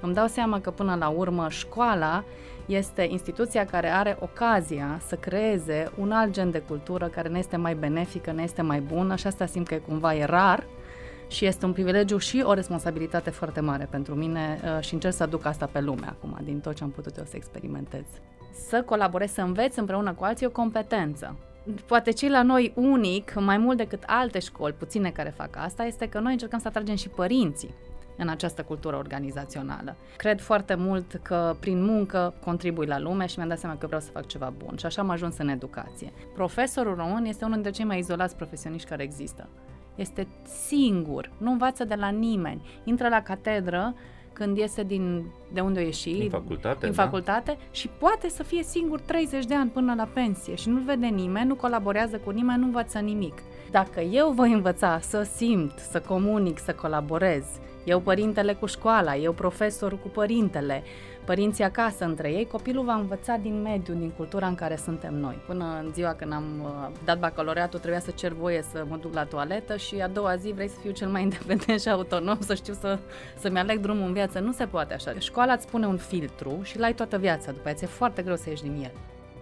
îmi dau seama că până la urmă școala este instituția care are ocazia să creeze un alt gen de cultură care ne este mai benefică, ne este mai bună și asta simt că cumva e rar și este un privilegiu și o responsabilitate foarte mare pentru mine uh, și încerc să aduc asta pe lume acum, din tot ce am putut eu să experimentez. Să colaborez, să înveț împreună cu alții o competență. Poate ce la noi unic, mai mult decât alte școli, puține care fac asta, este că noi încercăm să atragem și părinții în această cultură organizațională. Cred foarte mult că prin muncă contribui la lume și mi-am dat seama că vreau să fac ceva bun și așa am ajuns în educație. Profesorul român este unul dintre cei mai izolați profesioniști care există. Este singur, nu învață de la nimeni. Intră la catedră când iese din de unde a ieșit, din facultate, din da? facultate și poate să fie singur 30 de ani până la pensie și nu-l vede nimeni, nu colaborează cu nimeni, nu învață nimic. Dacă eu voi învăța să simt, să comunic, să colaborez, eu părintele cu școala, eu profesorul cu părintele, părinții acasă între ei, copilul va învăța din mediu, din cultura în care suntem noi. Până în ziua când am uh, dat bacalaureatul, trebuia să cer voie să mă duc la toaletă și a doua zi vrei să fiu cel mai independent și autonom, să știu să, să-mi aleg drumul în viață. Nu se poate așa. Școala îți pune un filtru și l-ai toată viața, după aceea e foarte greu să ieși din el.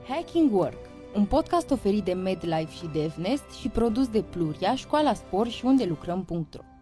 Hacking Work, un podcast oferit de MedLife și DevNest și produs de Pluria, Școala Spor și unde lucrăm.ro.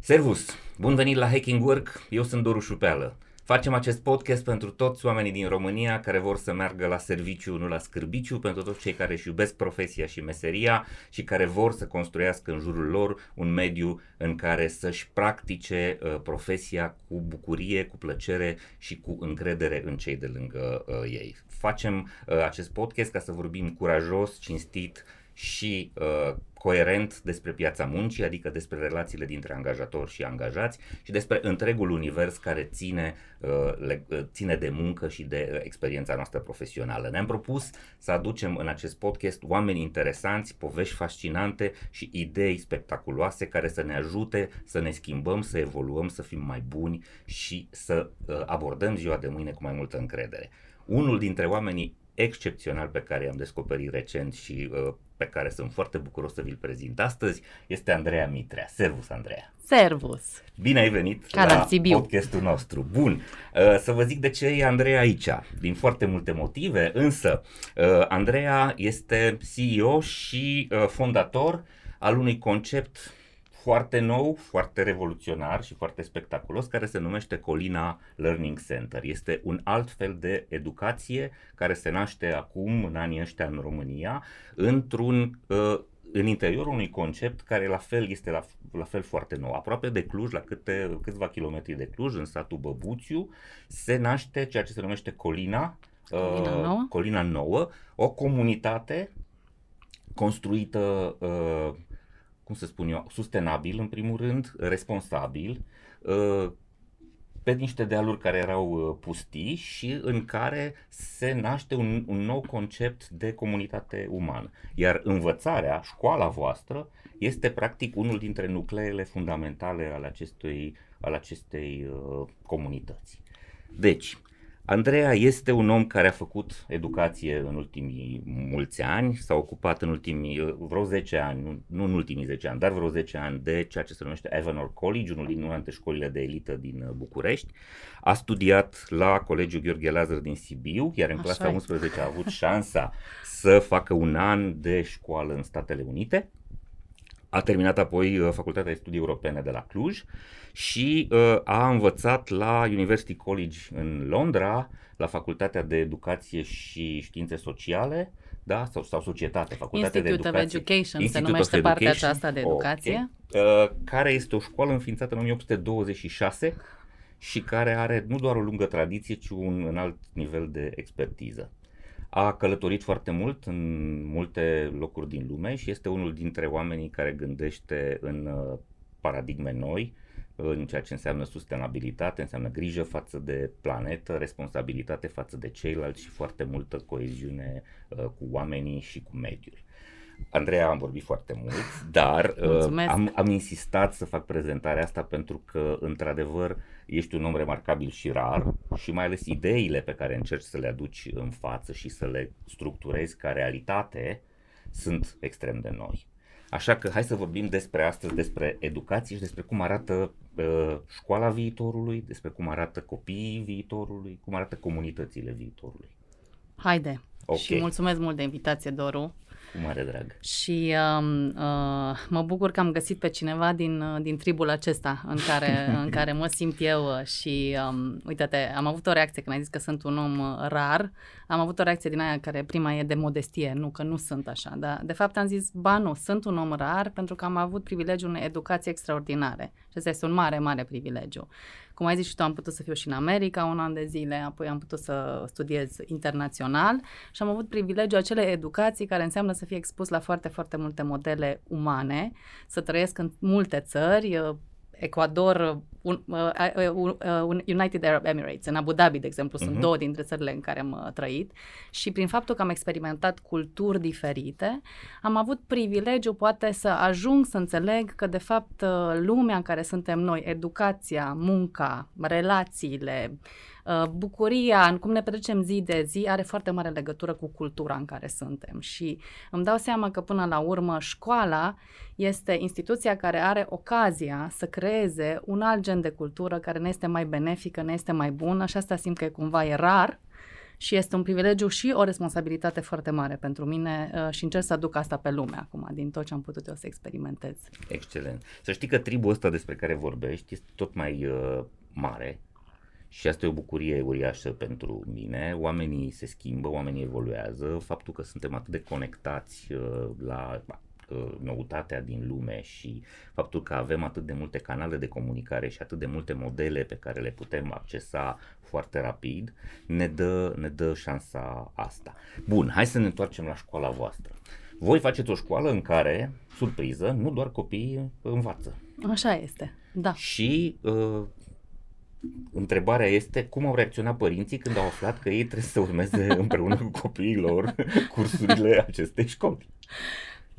Servus! Bun venit la Hacking Work, eu sunt Doru Șupeală. Facem acest podcast pentru toți oamenii din România care vor să meargă la serviciu, nu la scârbiciu, pentru toți cei care își iubesc profesia și meseria și care vor să construiască în jurul lor un mediu în care să-și practice uh, profesia cu bucurie, cu plăcere și cu încredere în cei de lângă uh, ei. Facem uh, acest podcast ca să vorbim curajos, cinstit și uh, coerent despre piața muncii, adică despre relațiile dintre angajatori și angajați și despre întregul univers care ține, uh, le, uh, ține de muncă și de uh, experiența noastră profesională. Ne-am propus să aducem în acest podcast oameni interesanți, povești fascinante și idei spectaculoase care să ne ajute să ne schimbăm, să evoluăm, să fim mai buni și să abordăm ziua de mâine cu mai multă încredere. Unul dintre oamenii excepțional pe care i-am descoperit recent și uh, pe care sunt foarte bucuros să vi-l prezint astăzi este Andreea Mitrea. Servus, Andreea! Servus! Bine ai venit Ca la, la Sibiu. podcastul nostru. Bun, uh, să vă zic de ce e Andreea aici. Din foarte multe motive, însă uh, Andreea este CEO și uh, fondator al unui concept foarte nou, foarte revoluționar și foarte spectaculos, care se numește Colina Learning Center. Este un alt fel de educație care se naște acum, în anii ăștia, în România, într-un uh, în interiorul unui concept care la fel este la, la fel foarte nou. Aproape de Cluj, la câte, câțiva kilometri de Cluj, în satul Băbuțiu, se naște ceea ce se numește Colina, Colina uh, Nouă, Colina Nouă o comunitate construită uh, cum să spun eu, sustenabil în primul rând, responsabil, uh, pe niște dealuri care erau uh, pustii și în care se naște un, un nou concept de comunitate umană. Iar învățarea, școala voastră, este practic unul dintre nucleele fundamentale ale acestui, al acestei uh, comunități. Deci, Andreea este un om care a făcut educație în ultimii mulți ani, s-a ocupat în ultimii vreo 10 ani, nu, nu în ultimii 10 ani, dar vreo 10 ani de ceea ce se numește Avanor College, unul din una dintre școlile de elită din uh, București. A studiat la Colegiul Gheorghe Lazar din Sibiu, iar în Așa clasa e. 11 a avut șansa să facă un an de școală în Statele Unite. A terminat apoi uh, Facultatea de Studii Europene de la Cluj și uh, a învățat la University College în Londra, la Facultatea de Educație și Științe Sociale, da, sau, sau Societate, Facultatea de Institute of Educație. Education se Institute numește of partea Education. aceasta de educație. Ok. Uh, care este o școală înființată în 1826 și care are nu doar o lungă tradiție, ci un înalt nivel de expertiză. A călătorit foarte mult în multe locuri din lume și este unul dintre oamenii care gândește în uh, paradigme noi, în ceea ce înseamnă sustenabilitate, înseamnă grijă față de planetă, responsabilitate față de ceilalți și foarte multă coeziune uh, cu oamenii și cu mediul. Andreea, am vorbit foarte mult, dar uh, Mulțumesc. am, am insistat să fac prezentarea asta pentru că, într-adevăr, ești un om remarcabil și rar și mai ales ideile pe care încerci să le aduci în față și să le structurezi ca realitate sunt extrem de noi. Așa că hai să vorbim despre astăzi, despre educație și despre cum arată uh, școala viitorului, despre cum arată copiii viitorului, cum arată comunitățile viitorului. Haide! Okay. Și mulțumesc mult de invitație, Doru. Cu mare drag. Și um, uh, mă bucur că am găsit pe cineva din, uh, din tribul acesta în care, în care mă simt eu și um, uite-te, am avut o reacție când ai zis că sunt un om uh, rar, am avut o reacție din aia care prima e de modestie, nu că nu sunt așa, dar de fapt am zis, ba nu, sunt un om rar pentru că am avut privilegiul unei educații extraordinare și asta este un mare, mare privilegiu. Cum ai zis și tu, am putut să fiu și în America un an de zile, apoi am putut să studiez internațional și am avut privilegiul acele educații care înseamnă să fie expus la foarte, foarte multe modele umane, să trăiesc în multe țări, Ecuador, un, uh, uh, uh, United Arab Emirates, în Abu Dhabi, de exemplu, uh-huh. sunt mhm. două dintre țările în care am uh, trăit și prin faptul că am experimentat culturi diferite, am avut privilegiu poate să ajung să înțeleg că de fapt uh, lumea în care suntem noi, educația, munca, relațiile, uh, Uh, bucuria în cum ne petrecem zi de zi are foarte mare legătură cu cultura în care suntem și îmi dau seama că până la urmă școala este instituția care are ocazia să creeze un alt gen de cultură care ne este mai benefică, ne este mai bună și asta simt că cumva e rar și este un privilegiu și o responsabilitate foarte mare pentru mine uh, și încerc să aduc asta pe lume acum, din tot ce am putut eu să experimentez. Excelent. Să știi că tribul ăsta despre care vorbești este tot mai uh, mare și asta e o bucurie uriașă pentru mine. Oamenii se schimbă, oamenii evoluează. Faptul că suntem atât de conectați uh, la uh, noutatea din lume și faptul că avem atât de multe canale de comunicare și atât de multe modele pe care le putem accesa foarte rapid, ne dă, ne dă șansa asta. Bun, hai să ne întoarcem la școala voastră. Voi faceți o școală în care, surpriză, nu doar copiii învață. Așa este, da. Și uh, Întrebarea este cum au reacționat părinții când au aflat că ei trebuie să urmeze împreună cu copiii lor cursurile acestei școli.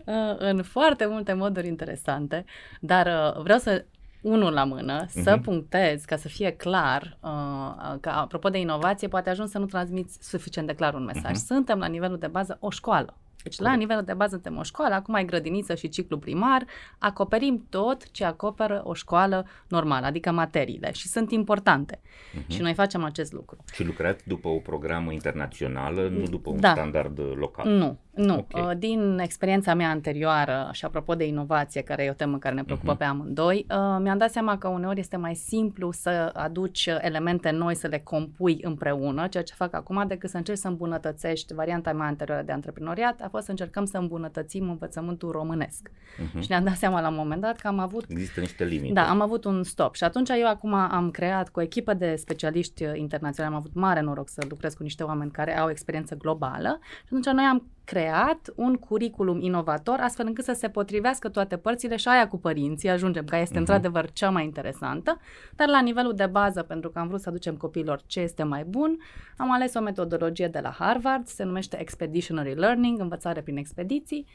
Uh, în foarte multe moduri interesante, dar uh, vreau să unul la mână, uh-huh. să punctez ca să fie clar uh, că apropo de inovație poate ajungi să nu transmiți suficient de clar un mesaj. Uh-huh. Suntem la nivelul de bază o școală. Deci la nivelul de bază suntem o școală, acum ai grădiniță și ciclu primar, acoperim tot ce acoperă o școală normală, adică materiile și sunt importante. Uh-huh. Și noi facem acest lucru. Și lucrați după o programă internațională, nu după un da. standard local? Nu, nu. Okay. Uh, din experiența mea anterioară și apropo de inovație, care e o temă care ne preocupă uh-huh. pe amândoi, uh, mi-am dat seama că uneori este mai simplu să aduci elemente noi, să le compui împreună, ceea ce fac acum, decât să încerci să îmbunătățești varianta mea anterioară de antreprenoriat, a fost să încercăm să îmbunătățim învățământul românesc. Uh-huh. Și ne-am dat seama la un moment dat că am avut... Există niște limite. Da, am avut un stop. Și atunci eu acum am creat cu o echipă de specialiști internaționali, am avut mare noroc să lucrez cu niște oameni care au experiență globală și atunci noi am creat un curriculum inovator astfel încât să se potrivească toate părțile și aia cu părinții, ajungem, că este uh-huh. într-adevăr cea mai interesantă, dar la nivelul de bază, pentru că am vrut să aducem copiilor ce este mai bun, am ales o metodologie de la Harvard, se numește Expeditionary Learning, învățare prin expediții,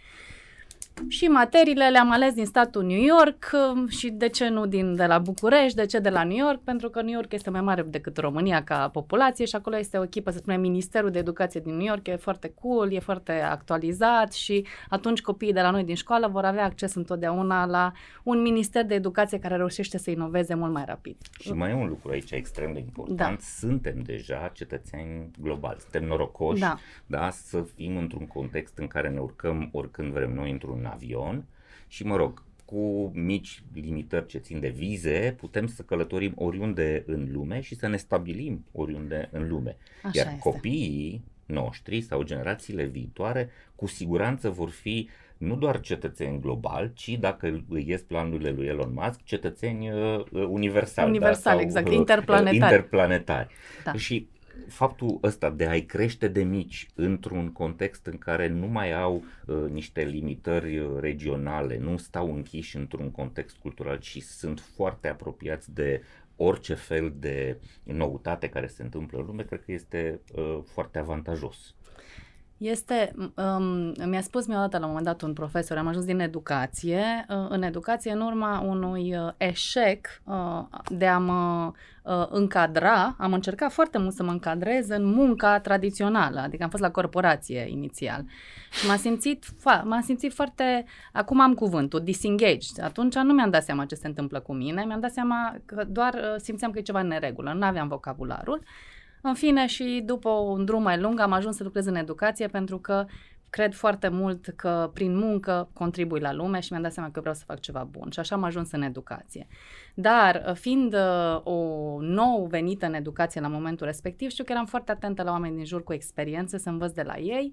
și materiile le-am ales din statul New York um, și de ce nu din de la București, de ce de la New York, pentru că New York este mai mare decât România ca populație și acolo este o echipă, să spunem, Ministerul de Educație din New York, e foarte cool, e foarte actualizat și atunci copiii de la noi din școală vor avea acces întotdeauna la un minister de educație care reușește să inoveze mult mai rapid. Și mai e un lucru aici extrem de important, da. suntem deja cetățeni globali, suntem norocoși da. Da, să fim într-un context în care ne urcăm oricând vrem noi într-un în avion și, mă rog, cu mici limitări ce țin de vize, putem să călătorim oriunde în lume și să ne stabilim oriunde în lume. Așa Iar este. copiii noștri sau generațiile viitoare cu siguranță vor fi nu doar cetățeni globali, ci dacă îi ies planurile lui Elon Musk, cetățeni uh, universali. Universal, da? sau, exact, uh, interplanetari. interplanetari. Da. Și faptul ăsta de a-i crește de mici într-un context în care nu mai au uh, niște limitări uh, regionale, nu stau închiși într-un context cultural, ci sunt foarte apropiați de orice fel de noutate care se întâmplă în lume, cred că este uh, foarte avantajos. Este, um, mi-a spus mi-a dat la un moment dat un profesor, am ajuns din educație, uh, în educație în urma unui uh, eșec uh, de a mă uh, încadra, am încercat foarte mult să mă încadrez în munca tradițională, adică am fost la corporație inițial și m-am simțit, fa- m-am simțit foarte, acum am cuvântul, disengaged. Atunci nu mi-am dat seama ce se întâmplă cu mine, mi-am dat seama că doar uh, simțeam că e ceva în neregulă, nu aveam vocabularul. În fine, și după un drum mai lung am ajuns să lucrez în educație pentru că cred foarte mult că prin muncă contribui la lume și mi-am dat seama că vreau să fac ceva bun și așa am ajuns în educație. Dar fiind uh, o nou venită în educație la momentul respectiv, știu că eram foarte atentă la oameni din jur cu experiență, să învăț de la ei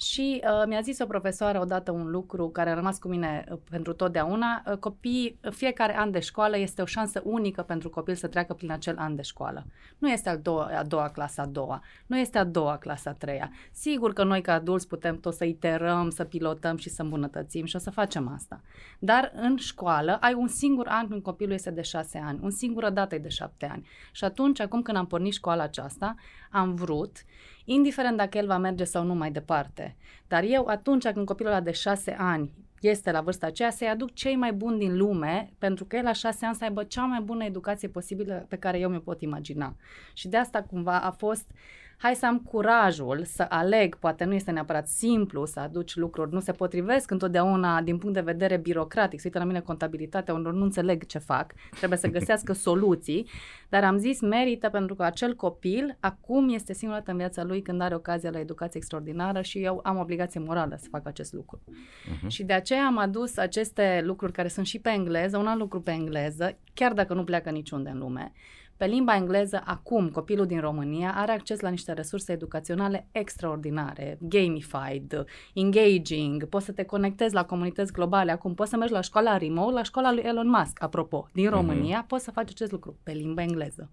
și uh, mi-a zis o profesoară odată un lucru care a rămas cu mine uh, pentru totdeauna. Uh, copii, fiecare an de școală este o șansă unică pentru copil să treacă prin acel an de școală. Nu este a doua, a doua clasa a doua, nu este a doua clasa a treia. Sigur că noi ca adulți putem tot să iterăm, să pilotăm și să îmbunătățim și o să facem asta. Dar în școală ai un singur an când copilul este de șase ani, un singură dată e de șapte ani. Și atunci, acum când am pornit școala aceasta, am vrut indiferent dacă el va merge sau nu mai departe. Dar eu, atunci când copilul ăla de șase ani este la vârsta aceea, să-i aduc cei mai buni din lume, pentru că el la șase ani să aibă cea mai bună educație posibilă pe care eu mi-o pot imagina. Și de asta cumva a fost hai să am curajul să aleg, poate nu este neapărat simplu să aduci lucruri, nu se potrivesc întotdeauna din punct de vedere birocratic, să uită la mine contabilitatea, unor nu înțeleg ce fac, trebuie să găsească soluții, dar am zis merită pentru că acel copil acum este singura dată în viața lui când are ocazia la educație extraordinară și eu am obligație morală să fac acest lucru. Uh-huh. Și de aceea am adus aceste lucruri care sunt și pe engleză, un alt lucru pe engleză, chiar dacă nu pleacă niciunde în lume. Pe limba engleză, acum, copilul din România are acces la niște resurse educaționale extraordinare, gamified, engaging, poți să te conectezi la comunități globale. Acum poți să mergi la școala remote, la școala lui Elon Musk, apropo, din mhm. România, uh-huh. poți să faci acest lucru pe limba engleză.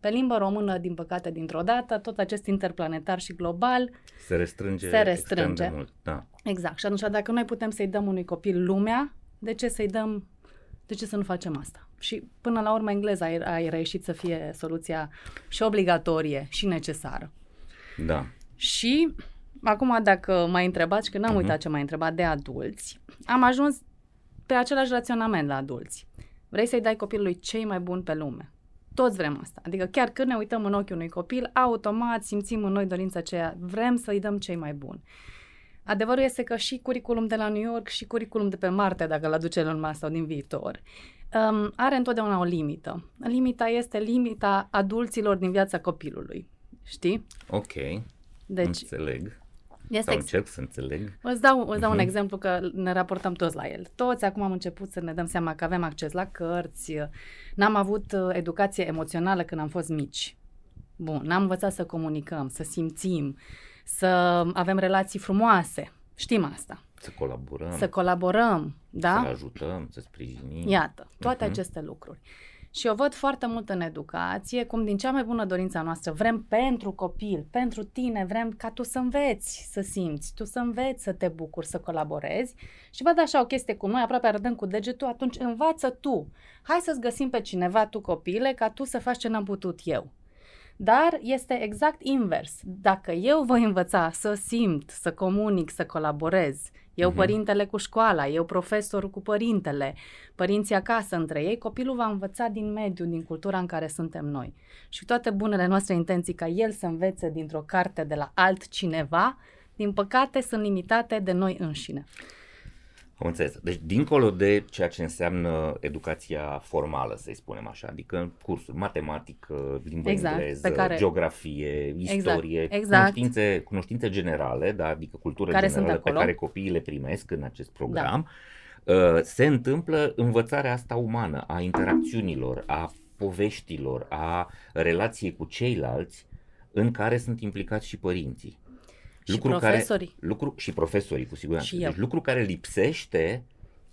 Pe limba română, din păcate, dintr-o dată, tot acest interplanetar și global se restrânge, se restrânge. mult. Da. Exact. Și atunci, dacă noi putem să-i dăm unui copil lumea, de ce să-i dăm de ce să nu facem asta? Și până la urmă engleza a, a reieșit să fie soluția și obligatorie și necesară. Da. Și acum dacă m-ai întrebat și că n-am uh-huh. uitat ce m-ai întrebat de adulți, am ajuns pe același raționament la adulți. Vrei să-i dai copilului cei mai buni pe lume. Toți vrem asta. Adică chiar când ne uităm în ochiul unui copil, automat simțim în noi dorința aceea, vrem să-i dăm cei mai buni. Adevărul este că și curriculum de la New York și curriculum de pe Marte, dacă îl aduce în Musk sau din viitor, um, are întotdeauna o limită. Limita este limita adulților din viața copilului. Știi? Ok. Deci, înțeleg. Este Sau încerc să înțeleg. Îți dau, îți dau uh-huh. un mhm. exemplu că ne raportăm toți la el. Toți acum am început să ne dăm seama că avem acces la cărți, n-am avut uh, educație emoțională când am fost mici. Bun, n-am învățat să comunicăm, să simțim, să avem relații frumoase. Știm asta. Să colaborăm. Să colaborăm, da? Să ajutăm, să sprijinim. Iată, toate uh-huh. aceste lucruri. Și eu văd foarte mult în educație cum din cea mai bună dorință noastră vrem pentru copil, pentru tine, vrem ca tu să înveți să simți, tu să înveți să te bucuri, să colaborezi și văd așa o chestie cu noi, aproape arătând cu degetul, atunci învață tu. Hai să-ți găsim pe cineva, tu copile, ca tu să faci ce n-am putut eu. Dar este exact invers. Dacă eu voi învăța să simt, să comunic, să colaborez, eu uh-huh. părintele cu școala, eu profesorul cu părintele, părinții acasă între ei, copilul va învăța din mediu, din cultura în care suntem noi. Și toate bunele noastre intenții ca el să învețe dintr-o carte de la altcineva, din păcate sunt limitate de noi înșine. Am înțeles. Deci, dincolo de ceea ce înseamnă educația formală, să-i spunem așa, adică cursuri, matematică, limba exact, engleză, care... geografie, istorie, exact, exact. Cunoștințe, cunoștințe generale, da, adică cultură care generală pe care copiii le primesc în acest program, da. Uh, se întâmplă învățarea asta umană, a interacțiunilor, a poveștilor, a relației cu ceilalți, în care sunt implicați și părinții. Și lucru profesorii. Care, lucru, și profesorii, cu siguranță. Și deci lucru care lipsește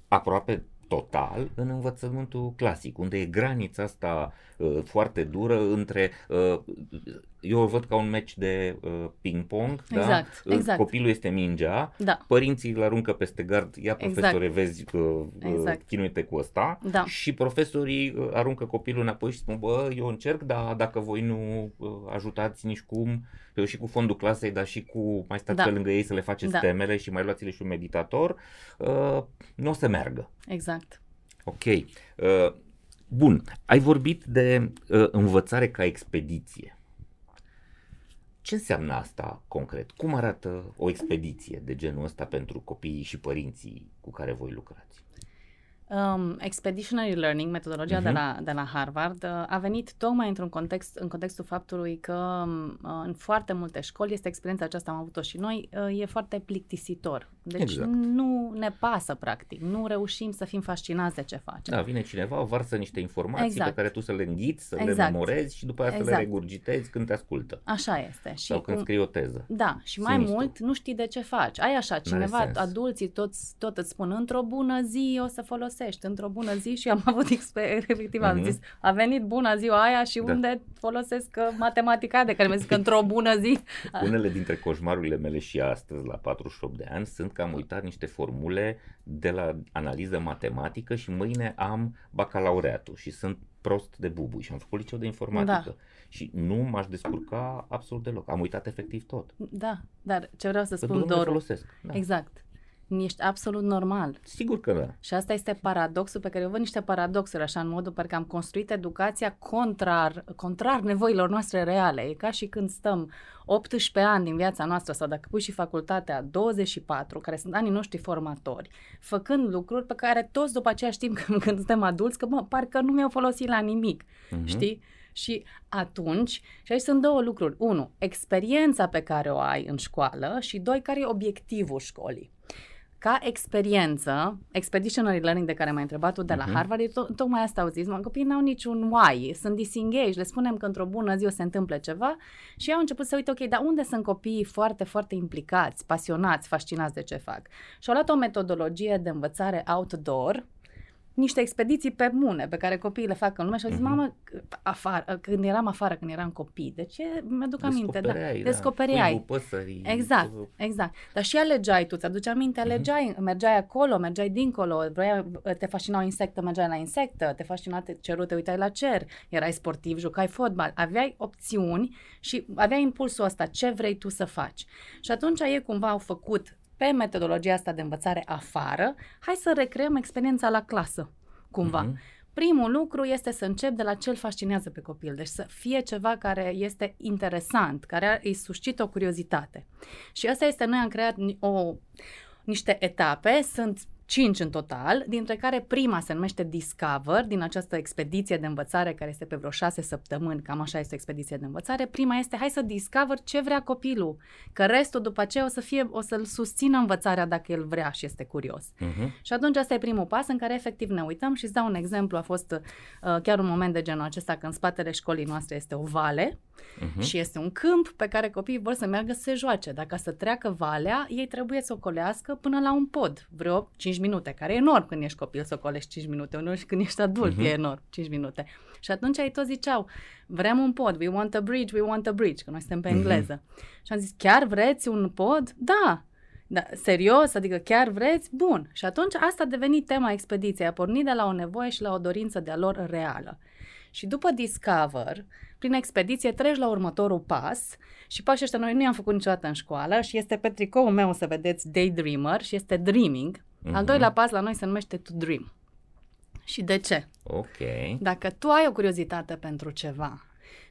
aproape total în învățământul clasic, unde e granița asta uh, foarte dură între uh, eu o văd ca un meci de uh, ping-pong. Exact, da? exact. Copilul este mingea, Da. părinții îl aruncă peste gard, ia Exact. profesore, vezi, uh, Exact. exact. chinuite cu ăsta Da. și profesorii uh, aruncă copilul înapoi și spun, bă, eu încerc, dar dacă voi nu uh, ajutați nici cum, uh, și cu fondul clasei, dar și cu mai stați Da. pe lângă ei să le faceți Da. temele și mai luați-le și un meditator, uh, nu o să meargă. Exact. Ok. Uh, bun. Ai vorbit de uh, învățare ca expediție. Ce înseamnă asta concret? Cum arată o expediție de genul ăsta pentru copiii și părinții cu care voi lucrați? Um, expeditionary learning, metodologia de, Mhm. la, de la Harvard, uh, a venit tocmai într-un context, în contextul faptului că um, uh, în foarte multe școli, este experiența aceasta, am avut-o și noi, uh, e foarte plictisitor. Deci Exact. nu ne pasă, practic. Nu reușim să fim fascinați de ce facem. Da, vine cineva, varsă niște informații Exact. pe care tu să le înghiți, să le Exact. memorezi și după aia să le Exact. regurgitezi când te ascultă. Așa este. Și Sau când cum- scrii o teză. Da, și mai Sinistru. mult nu știi de ce faci. Ai așa, cineva, sens. adulții toți, tot îți spun, într-o bună zi o să folosești, într-o bună zi și am avut exper- efectiv, am Mhm. zis, a venit bună ziua aia și Da. unde folosesc uh, matematica de care mi-a zis că într-o bună zi. Unele dintre coșmarurile mele și astăzi, la 48 de ani, sunt că am uitat niște formule de la analiză matematică și mâine am bacalaureatul și sunt prost de bubu și am făcut liceu de informatică. Da. Și nu m-aș descurca absolut deloc. Am uitat efectiv tot. Da, dar ce vreau să Pentru spun, că nu le Doru, folosesc. Da. exact, ești absolut normal. Sigur că da. Și asta este paradoxul pe care eu văd niște paradoxuri așa în modul pe care am construit educația contrar, contrar nevoilor noastre reale. E ca și când stăm 18 ani din viața noastră sau dacă pui și facultatea 24, care sunt anii noștri formatori, făcând lucruri pe care toți după aceea știm când, când suntem adulți că mă, parcă nu mi-au folosit la nimic. Mhm. Știi? Și atunci, și aici sunt două lucruri. Unu, experiența pe care o ai în școală și doi, care e obiectivul școlii. Ca experiență, expeditionary learning de care m-ai întrebat tu de la Mhm. Harvard, e to- tocmai asta au zis, mă, copiii n-au niciun why, sunt disengaged, le spunem că într-o bună zi o se întâmple ceva și au început să uite, ok, dar unde sunt copiii foarte, foarte implicați, pasionați, fascinați de ce fac? Și au luat o metodologie de învățare outdoor, niște expediții pe mune pe care copiii le fac în lume și au zis, Mhm. mamă, afară, când eram afară, când eram copii, de ce mi-aduc aminte? Da, Descopereai, da. descopereai. Cuibul păsării. Exact, uh, exact. Dar și alegeai tu, ți-aduce aminte, Mhm. alegeai, mergeai acolo, mergeai dincolo, vreai, te fascinau insectă, mergeai la insectă, te fascina te- cerul, te uitai la cer, erai sportiv, jucai fotbal, aveai opțiuni și aveai impulsul ăsta, ce vrei tu să faci. Și atunci ei cumva au făcut pe metodologia asta de învățare afară, hai să recreăm experiența la clasă, cumva. mhm. Primul lucru este să încep de la ce îl fascinează pe copil, deci să fie ceva care este interesant, care îi suscită o curiozitate. Și asta este, noi am creat ni- o, niște etape, sunt cinci în total, dintre care prima se numește Discover, din această expediție de învățare care este pe vreo șase săptămâni, cam așa este o expediție de învățare. Prima este, hai să discover ce vrea copilul, că restul după aceea o, să fie, o să-l susțină învățarea dacă el vrea și este curios. Mhm. Și atunci asta e primul pas în care efectiv ne uităm și îți dau un exemplu. A fost uh, chiar un moment de genul acesta când în spatele școlii noastre este o vale Mhm. și este un câmp pe care copiii vor să meargă să se joace. Dacă să treacă valea, ei trebuie să o colească până la un pod, vreo 5 minute, care e enorm când ești copil să o colești 5 minute, uneori și când ești adult Mhm. e enorm, 5 minute. Și atunci ei toți ziceau, vrem un pod, we want a bridge, we want a bridge, că noi suntem pe Mhm. engleză. Și am zis, chiar vreți un pod? Da! Da, serios? Adică chiar vreți? Bun. Și atunci asta a devenit tema expediției. A pornit de la o nevoie și la o dorință de-a lor reală. Și după Discover, prin expediție treci la următorul pas și pașii ăștia noi nu i-am făcut niciodată în școală și este pe tricoul meu, o să vedeți, Daydreamer și este Dreaming. Al Mhm. doilea pas la noi se numește To Dream. Și de ce? Ok. Dacă tu ai o curiozitate pentru ceva,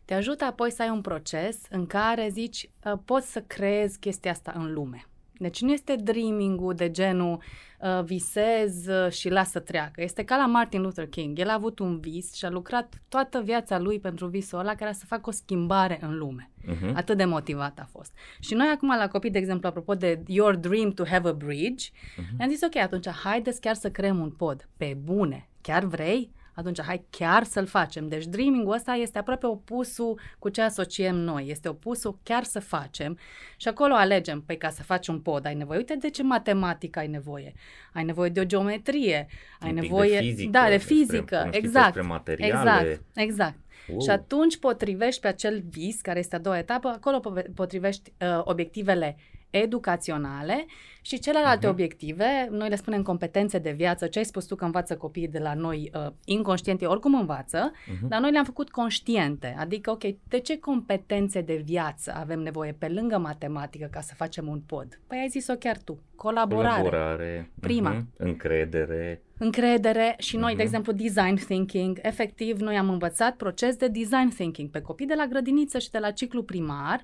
te ajută apoi să ai un proces în care zici, uh, poți să creezi chestia asta în lume. Deci nu este dreaming-ul de genul uh, visez uh, și lasă treacă. Este ca la Martin Luther King. El a avut un vis și a lucrat toată viața lui pentru visul ăla care era să facă o schimbare în lume. Mhm. Atât de motivat a fost. Și noi acum la copii, de exemplu, apropo de Your Dream to Have a Bridge, Mhm. ne-am zis, ok, atunci haideți chiar să creăm un pod. Pe bune. Chiar vrei? Atunci hai chiar să-l facem. Deci dreaming-ul ăsta este aproape opusul cu ce asociem noi. Este opusul chiar să facem și acolo alegem, păi ca să faci un pod ai nevoie. Uite de ce matematică ai nevoie. Ai nevoie de o geometrie, ai Un pic nevoie de fizică, da, de despre fizică, cunoștințe exact. despre materiale. Exact, exact. Wow. Și atunci potrivești pe acel vis, care este a doua etapă, acolo potrivești uh, obiectivele educaționale și celelalte uh-huh. obiective, noi le spunem competențe de viață, ce ai spus tu că învață copiii de la noi uh, inconștiente, oricum învață, uh-huh. dar noi le-am făcut conștiente, adică, ok, de ce competențe de viață avem nevoie pe lângă matematică ca să facem un pod? Păi ai zis-o chiar tu, colaborare. Colaborare, prima. Uh-huh. încredere. Încredere și noi, uh-huh. de exemplu, design thinking, efectiv, noi am învățat proces de design thinking pe copii de la grădiniță și de la ciclu primar,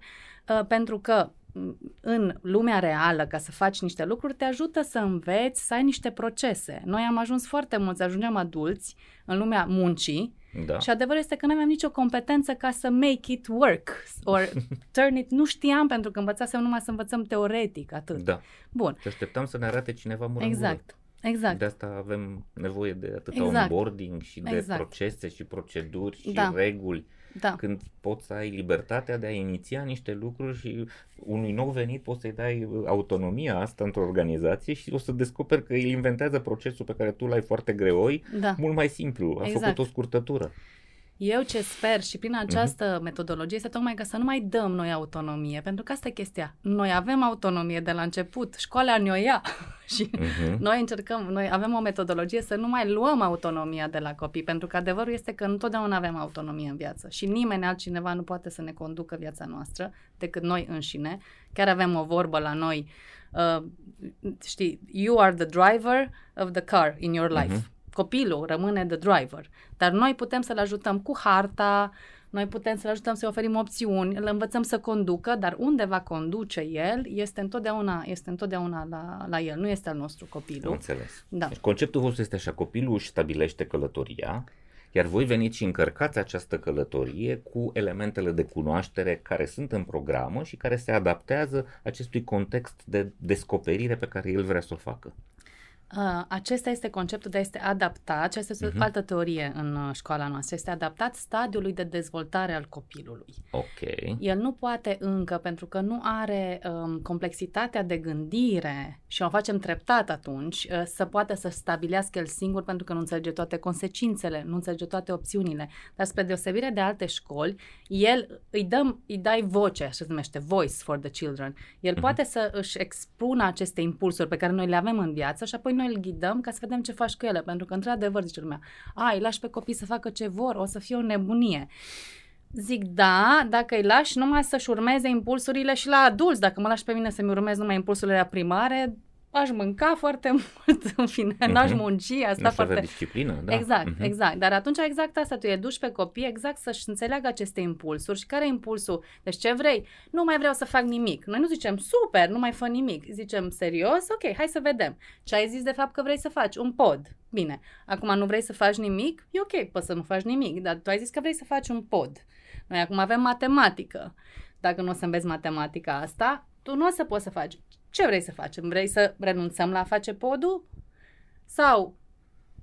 uh, pentru că în lumea reală, ca să faci niște lucruri, te ajută să înveți, să ai niște procese. Noi am ajuns foarte mulți, ajungem adulți în lumea muncii da. și adevărul este că nu aveam nicio competență ca să make it work or turn it. Nu știam pentru că învățasem numai să învățăm teoretic, atât. Da. Bun. Și așteptam să ne arate cineva mură Exact. Exact. De asta avem nevoie de atâta exact. onboarding și de exact. procese și proceduri și da. reguli da. când poți să ai libertatea de a iniția niște lucruri și unui nou venit poți să-i dai autonomia asta într-o organizație și o să descoperi că el inventează procesul pe care tu l-ai foarte greoi da. mult mai simplu. A exact. făcut o scurtătură. Eu ce sper și prin această uh-huh. metodologie este tocmai ca să nu mai dăm noi autonomie, pentru că asta e chestia. Noi avem autonomie de la început, școala ne-o ia și uh-huh. noi încercăm, noi avem o metodologie să nu mai luăm autonomia de la copii, pentru că adevărul este că întotdeauna avem autonomie în viață și nimeni altcineva nu poate să ne conducă viața noastră decât noi înșine. Chiar avem o vorbă la noi, uh, știi, you are the driver of the car in your life. Uh-huh copilul rămâne the driver, dar noi putem să-l ajutăm cu harta, noi putem să-l ajutăm să-i oferim opțiuni, îl învățăm să conducă, dar unde va conduce el este întotdeauna, este întotdeauna la, la el, nu este al nostru copilul. Înțeles. Da. Deci conceptul vostru este așa, copilul își stabilește călătoria, iar voi veniți și încărcați această călătorie cu elementele de cunoaștere care sunt în programă și care se adaptează acestui context de descoperire pe care el vrea să o facă. Uh, acesta este conceptul de a este adaptat, aceasta este uh-huh. o altă teorie în uh, școala noastră, este adaptat stadiului de dezvoltare al copilului. Ok. El nu poate încă, pentru că nu are um, complexitatea de gândire și o facem treptat atunci, uh, să poată să stabilească el singur pentru că nu înțelege toate consecințele, nu înțelege toate opțiunile. Dar spre deosebire de alte școli, el îi dăm, îi dai voce, așa se numește, voice for the children. El uh-huh. poate să își expună aceste impulsuri pe care noi le avem în viață și apoi noi îl ghidăm ca să vedem ce faci cu ele, pentru că, într-adevăr, zice lumea, ai, îi lași pe copii să facă ce vor, o să fie o nebunie. Zic, da, dacă îi lași numai să-și urmeze impulsurile și la adulți, dacă mă lași pe mine să-mi urmez numai impulsurile la primare, aș mânca foarte mult, în fine, uh-huh. n-aș munci, asta nu foarte... disciplină, da. Exact, uh-huh. exact. Dar atunci exact asta, tu educi pe copii exact să-și înțeleagă aceste impulsuri și care e impulsul, deci ce vrei? Nu mai vreau să fac nimic. Noi nu zicem super, nu mai fă nimic. Zicem serios, ok, hai să vedem. Ce ai zis de fapt că vrei să faci? Un pod. Bine, acum nu vrei să faci nimic? E ok, poți să nu faci nimic, dar tu ai zis că vrei să faci un pod. Noi acum avem matematică. Dacă nu o să înveți matematica asta, tu nu o să poți să faci ce vrei să facem? Vrei să renunțăm la a face podul? Sau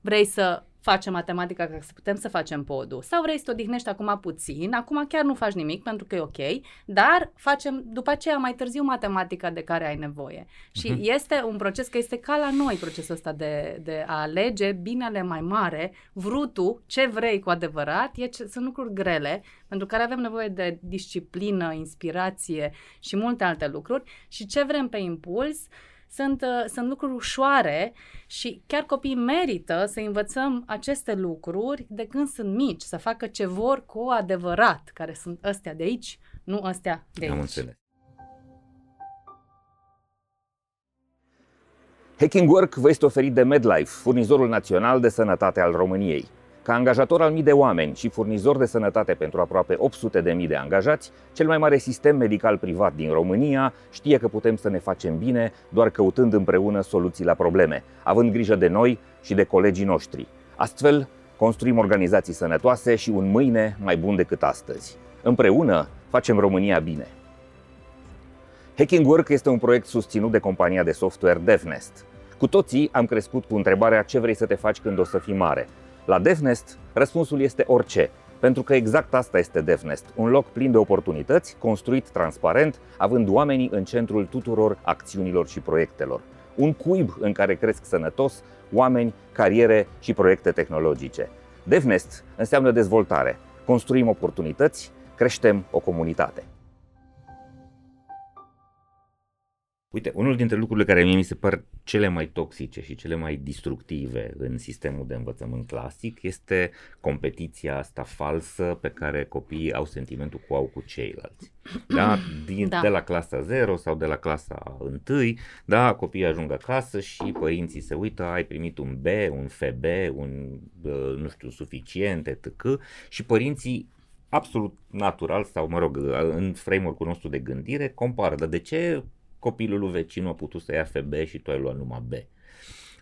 vrei să facem matematica ca să putem să facem podul. Sau vrei să te odihnești acum puțin, acum chiar nu faci nimic pentru că e ok, dar facem după aceea mai târziu matematica de care ai nevoie. Și uh-huh. este un proces, că este ca la noi procesul ăsta de, de a alege binele mai mare, vrutul, ce vrei cu adevărat, e, sunt lucruri grele, pentru care avem nevoie de disciplină, inspirație și multe alte lucruri și ce vrem pe impuls, sunt, uh, sunt lucruri ușoare și chiar copiii merită să învățăm aceste lucruri de când sunt mici, să facă ce vor cu adevărat, care sunt ăstea de aici, nu ăstea de aici. Am înțeles. Hacking Work vă este oferit de MedLife, furnizorul național de sănătate al României. Ca angajator al mii de oameni și furnizor de sănătate pentru aproape 800 de mii de angajați, cel mai mare sistem medical privat din România știe că putem să ne facem bine doar căutând împreună soluții la probleme, având grijă de noi și de colegii noștri. Astfel, construim organizații sănătoase și un mâine mai bun decât astăzi. Împreună facem România bine. Hacking Work este un proiect susținut de compania de software DevNest. Cu toții am crescut cu întrebarea ce vrei să te faci când o să fii mare – la DevNest, răspunsul este orice, pentru că exact asta este DevNest, un loc plin de oportunități, construit transparent, având oamenii în centrul tuturor acțiunilor și proiectelor. Un cuib în care cresc sănătos oameni, cariere și proiecte tehnologice. DevNest înseamnă dezvoltare, construim oportunități, creștem o comunitate. Uite, unul dintre lucrurile care mie mi se par cele mai toxice și cele mai destructive în sistemul de învățământ clasic este competiția asta falsă pe care copiii au sentimentul cu au cu ceilalți. Da? Din, da. De la clasa 0 sau de la clasa 1, da, copiii ajung acasă și părinții se uită, ai primit un B, un FB, un, nu știu, suficient, etc. Și părinții absolut natural sau, mă rog, în framework-ul nostru de gândire, compară. Dar de ce copilul lui vecinul a putut să ia FB și tu ai luat numai B.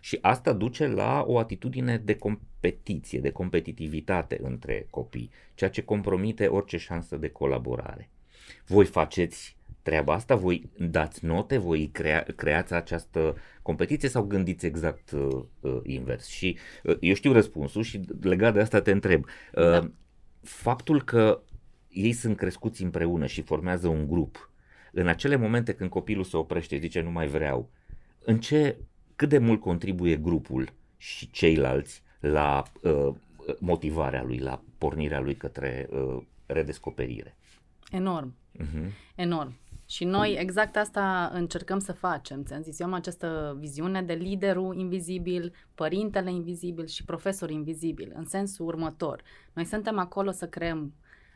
Și asta duce la o atitudine de competiție, de competitivitate între copii, ceea ce compromite orice șansă de colaborare. Voi faceți treaba asta, voi dați note, voi crea, creați această competiție sau gândiți exact uh, uh, invers? Și uh, eu știu răspunsul și legat de asta te întreb. Uh, da. Faptul că ei sunt crescuți împreună și formează un grup, în acele momente când copilul se oprește, zice nu mai vreau, în ce, cât de mult contribuie grupul și ceilalți la uh, motivarea lui, la pornirea lui către uh, redescoperire? Enorm. Uh-huh. Enorm. Și noi exact asta încercăm să facem. Ți-am zis, eu am această viziune de liderul invizibil, părintele invizibil și profesor invizibil, în sensul următor. Noi suntem acolo să creăm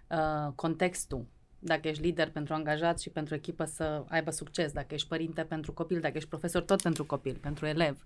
uh, contextul dacă ești lider pentru angajat și pentru echipă să aibă succes, dacă ești părinte pentru copil, dacă ești profesor tot pentru copil, pentru elev.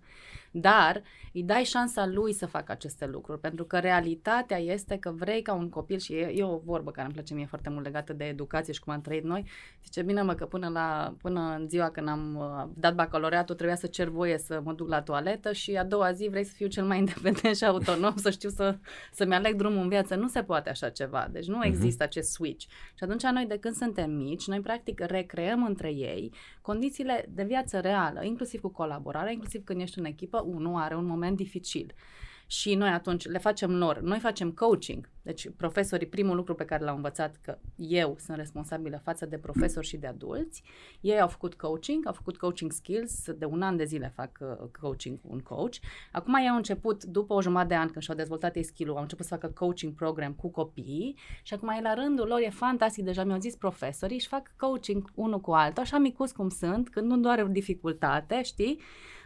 Dar îi dai șansa lui să facă aceste lucruri, pentru că realitatea este că vrei ca un copil, și e, e o vorbă care îmi place mie foarte mult legată de educație și cum am trăit noi, zice, bine mă, că până, la, până în ziua când am uh, dat bacalaureatul trebuia să cer voie să mă duc la toaletă și a doua zi vrei să fiu cel mai independent și autonom, să știu să, să-mi aleg drumul în viață. Nu se poate așa ceva, deci nu uh-huh. există acest switch. Și atunci noi de când suntem mici, noi practic recreăm între ei condițiile de viață reală, inclusiv cu colaborare, inclusiv când ești în echipă, unul are un moment dificil și noi atunci le facem lor. Noi facem coaching. Deci profesorii, primul lucru pe care l-au învățat că eu sunt responsabilă față de profesori și de adulți, ei au făcut coaching, au făcut coaching skills, de un an de zile fac uh, coaching cu un coach. Acum ei au început, după o jumătate de an când și-au dezvoltat ei skill au început să facă coaching program cu copiii și acum e la rândul lor, e fantastic, deja mi-au zis profesorii și fac coaching unul cu altul, așa micus cum sunt, când nu doar o dificultate, știi?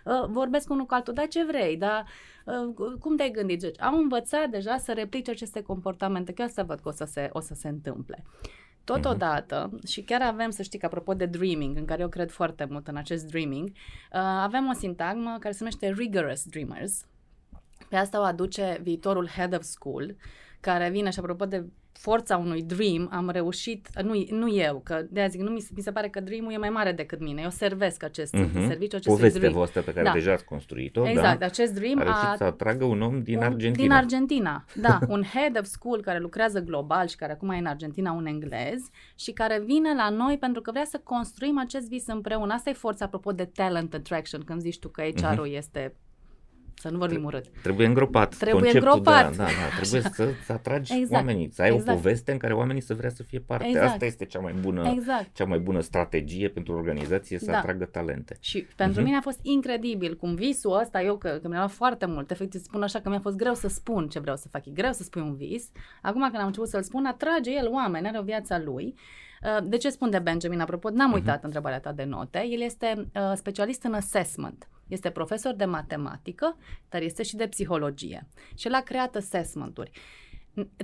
Uh, vorbesc unul cu altul, dar ce vrei, dar uh, cum te-ai gândit? Deci, am învățat deja să replice aceste comportamente, că asta văd că o să se, o să se întâmple. Totodată, uh-huh. și chiar avem, să știi că apropo de dreaming, în care eu cred foarte mult în acest dreaming, uh, avem o sintagmă care se numește rigorous dreamers. Pe asta o aduce viitorul head of school, care vine și apropo de forța unui dream am reușit, nu, nu eu, că de zic, nu mi, mi se pare că dream e mai mare decât mine. Eu servesc acest uh-huh. serviciu, acest Povestea dream. voastră pe care da. deja ați construit-o, exact, da? acest dream a, a să atragă un om din un, Argentina. Din Argentina, da, un head of school care lucrează global și care acum e în Argentina un englez și care vine la noi pentru că vrea să construim acest vis împreună. Asta e forța apropo de talent attraction, când zici tu că HR-ul uh-huh. este să nu vorbim urât. Trebuie îngropat. Trebuie îngropat. De, da, da, trebuie să, să atragi exact. oamenii, să ai exact. o poveste în care oamenii să vrea să fie parte. Exact. Asta este cea mai bună, exact. cea mai bună strategie pentru organizație să da. atragă talente. Și pentru uh-huh. mine a fost incredibil cum visul ăsta, eu că, că mi-a luat foarte mult, efectiv spun așa că mi-a fost greu să spun ce vreau să fac, e greu să spui un vis. Acum când am început să-l spun, atrage el oameni, are o viața lui. Uh, de ce spun de Benjamin? Apropo, n-am uh-huh. uitat întrebarea ta de note. El este uh, specialist în assessment. Este profesor de matematică, dar este și de psihologie. Și el a creat assessment-uri.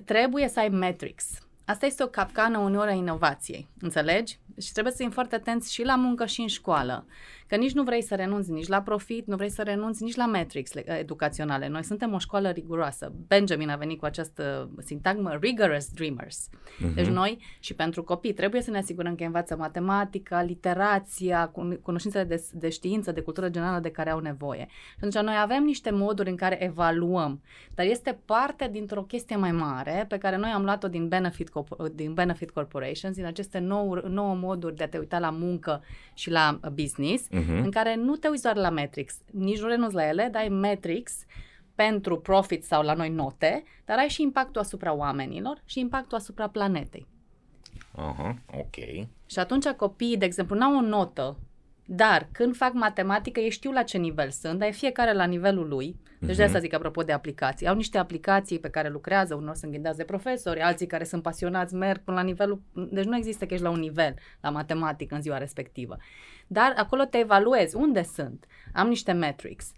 Trebuie să ai metrics. Asta este o capcană uneori a inovației, înțelegi? Și trebuie să fim foarte atenți și la muncă și în școală. Că nici nu vrei să renunți nici la profit, nu vrei să renunți nici la metrics educaționale. Noi suntem o școală riguroasă. Benjamin a venit cu această sintagmă rigorous dreamers. Uh-huh. Deci noi și pentru copii trebuie să ne asigurăm că învață matematica, literația, cunoștințele de, de știință, de cultură generală de care au nevoie. Și atunci noi avem niște moduri în care evaluăm, dar este parte dintr-o chestie mai mare pe care noi am luat-o din Benefit, din Benefit Corporations, din aceste nouă, nouă moduri de a te uita la muncă și la business, uh-huh. în care nu te uiți doar la metrics, nici nu renunți la ele, dar ai metrics pentru profit sau la noi note, dar ai și impactul asupra oamenilor și impactul asupra planetei. Aha, uh-huh, ok. Și atunci copiii, de exemplu, n-au o notă Dar când fac matematică, ei știu la ce nivel sunt, dar e fiecare la nivelul lui. Deci uh-huh. de asta zic apropo de aplicații. Au niște aplicații pe care lucrează, unor sunt ghindați de profesori, alții care sunt pasionați merg până la nivelul... Deci nu există că ești la un nivel la matematică în ziua respectivă. Dar acolo te evaluezi. Unde sunt? Am niște metrics.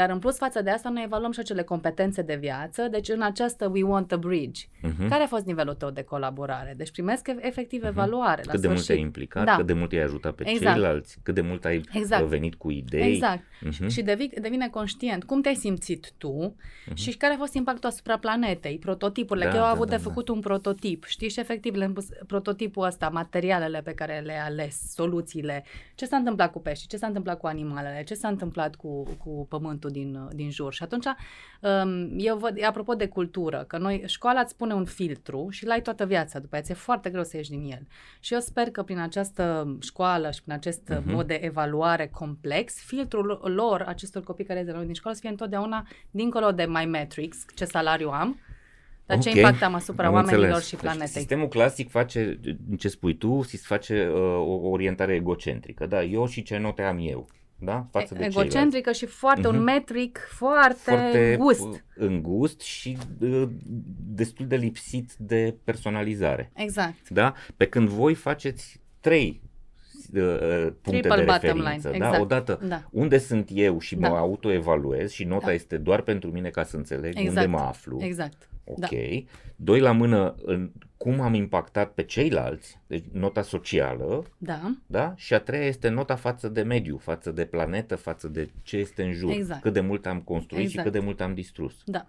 Dar în plus față de asta noi evaluăm și acele competențe de viață, deci în această We Want a Bridge. Uh-huh. Care a fost nivelul tău de colaborare? Deci primesc efectiv uh-huh. evaluare. Cât de mult te-ai implicat, da. cât de mult ai ajutat pe exact. ceilalți, cât de mult ai exact. venit cu idei. Exact. Uh-huh. Și devii, devine conștient cum te-ai simțit tu uh-huh. și care a fost impactul asupra planetei, prototipurile. Da, că eu am da, avut da, de făcut da. un prototip, știi, și efectiv le pus prototipul ăsta, materialele pe care le-ai ales, soluțiile, ce s-a întâmplat cu pești, ce s-a întâmplat cu animalele, ce s-a întâmplat cu, cu pământul din, din jur. Și atunci, um, eu văd, apropo de cultură, că noi, școala îți pune un filtru și l-ai toată viața după aceea, ți-e foarte greu să ieși din el. Și eu sper că prin această școală și prin acest uh-huh. mod de evaluare complex, filtrul lor, acestor copii care de la din școală, să fie întotdeauna dincolo de my metrics, ce salariu am, dar okay. ce impact am asupra am oamenilor înțeles. și planetei? Deci, sistemul clasic face, ce spui tu, face uh, o orientare egocentrică. Da, eu și ce note am eu da? Față de Egocentrică ceilalți. și foarte uh-huh. un mhm. metric foarte, foarte gust. îngust și uh, destul de lipsit de personalizare. Exact. Da? Pe când voi faceți trei uh, puncte Triple de referință. Line. Da? Exact. Odată, da. unde sunt eu și mă da. autoevaluez și nota da. este doar pentru mine ca să înțeleg exact. unde mă aflu. Exact. Ok. Da. Doi la mână, în cum am impactat pe ceilalți, deci nota socială. Da. Da? Și a treia este nota față de mediu, față de planetă, față de ce este în jur. Exact. Cât de mult am construit exact. și cât de mult am distrus. Da.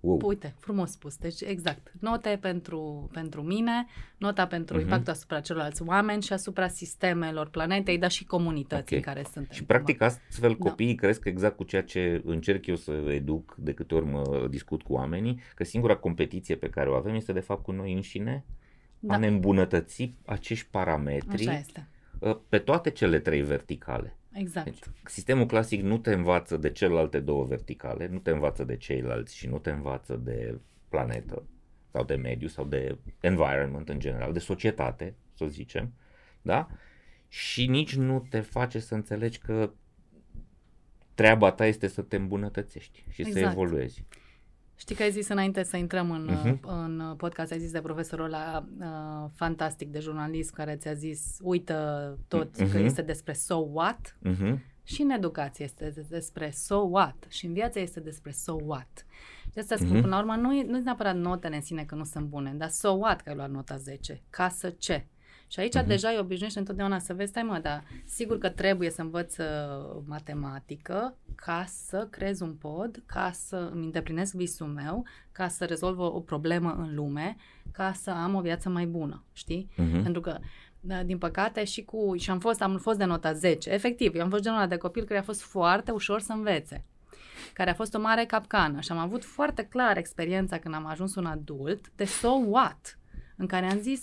Wow. Uite, frumos spus. Deci, exact. Note pentru, pentru mine, nota pentru uh-huh. impactul asupra celorlalți oameni și asupra sistemelor planetei, dar și comunității okay. în care sunt. Și, practic, astfel da. copiii cresc exact cu ceea ce încerc eu să educ de câte ori mă discut cu oamenii, că singura competiție pe care o avem este, de fapt, cu noi înșine, da. a ne îmbunătăți acești parametri Așa este. Uh, pe toate cele trei verticale. Exact. Deci, sistemul clasic nu te învață de celelalte două verticale, nu te învață de ceilalți și nu te învață de planetă sau de mediu sau de environment în general, de societate, să zicem, da? Și nici nu te face să înțelegi că treaba ta este să te îmbunătățești și exact. să evoluezi. Știi că ai zis înainte să intrăm în, uh-huh. în podcast, ai zis de profesorul ăla uh, fantastic de jurnalist care ți-a zis uită tot uh-huh. că este despre so what uh-huh. și în educație este despre so what și în viață este despre so what. De asta spun, uh-huh. până la urmă, nu e, nu e neapărat notele în sine că nu sunt bune, dar so what că ai luat nota 10, ca să ce? Și aici uh-huh. deja îi obișnuiește întotdeauna să vezi, stai mă, dar sigur că trebuie să învăț uh, matematică ca să creez un pod, ca să îmi îndeplinesc visul meu, ca să rezolv o, o problemă în lume, ca să am o viață mai bună, știi? Uh-huh. Pentru că da, din păcate și cu și am fost am fost de nota 10. Efectiv, eu am fost genul de copil care a fost foarte ușor să învețe care a fost o mare capcană și am avut foarte clar experiența când am ajuns un adult de so what, în care am zis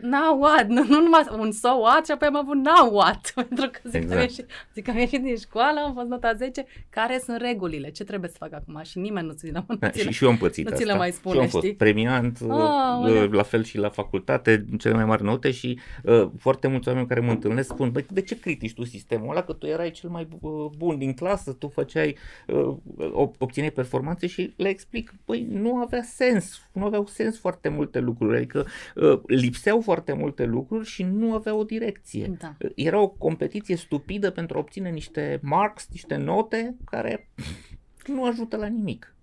now what, nu, nu numai un so what și apoi am avut now what, pentru că zic, exact. că am ieșit, zic că am ieșit din școală, am fost nota 10, care sunt regulile, ce trebuie să fac acum? Și nimeni nu ți le, nu ți le, și, și eu am pățit nu ți le mai spune, și eu am fost știi? premiant, oh, la fel și la facultate, cele mai mari note și uh, foarte mulți oameni care mă întâlnesc spun, băi, de ce critici tu sistemul ăla, că tu erai cel mai bun din clasă, tu făceai, uh, obțineai performanțe și le explic, băi, nu avea sens, nu aveau sens foarte multe lucruri, adică uh, lipseau foarte multe lucruri și nu avea o direcție. Da. Era o competiție stupidă pentru a obține niște marks, niște note care nu ajută la nimic.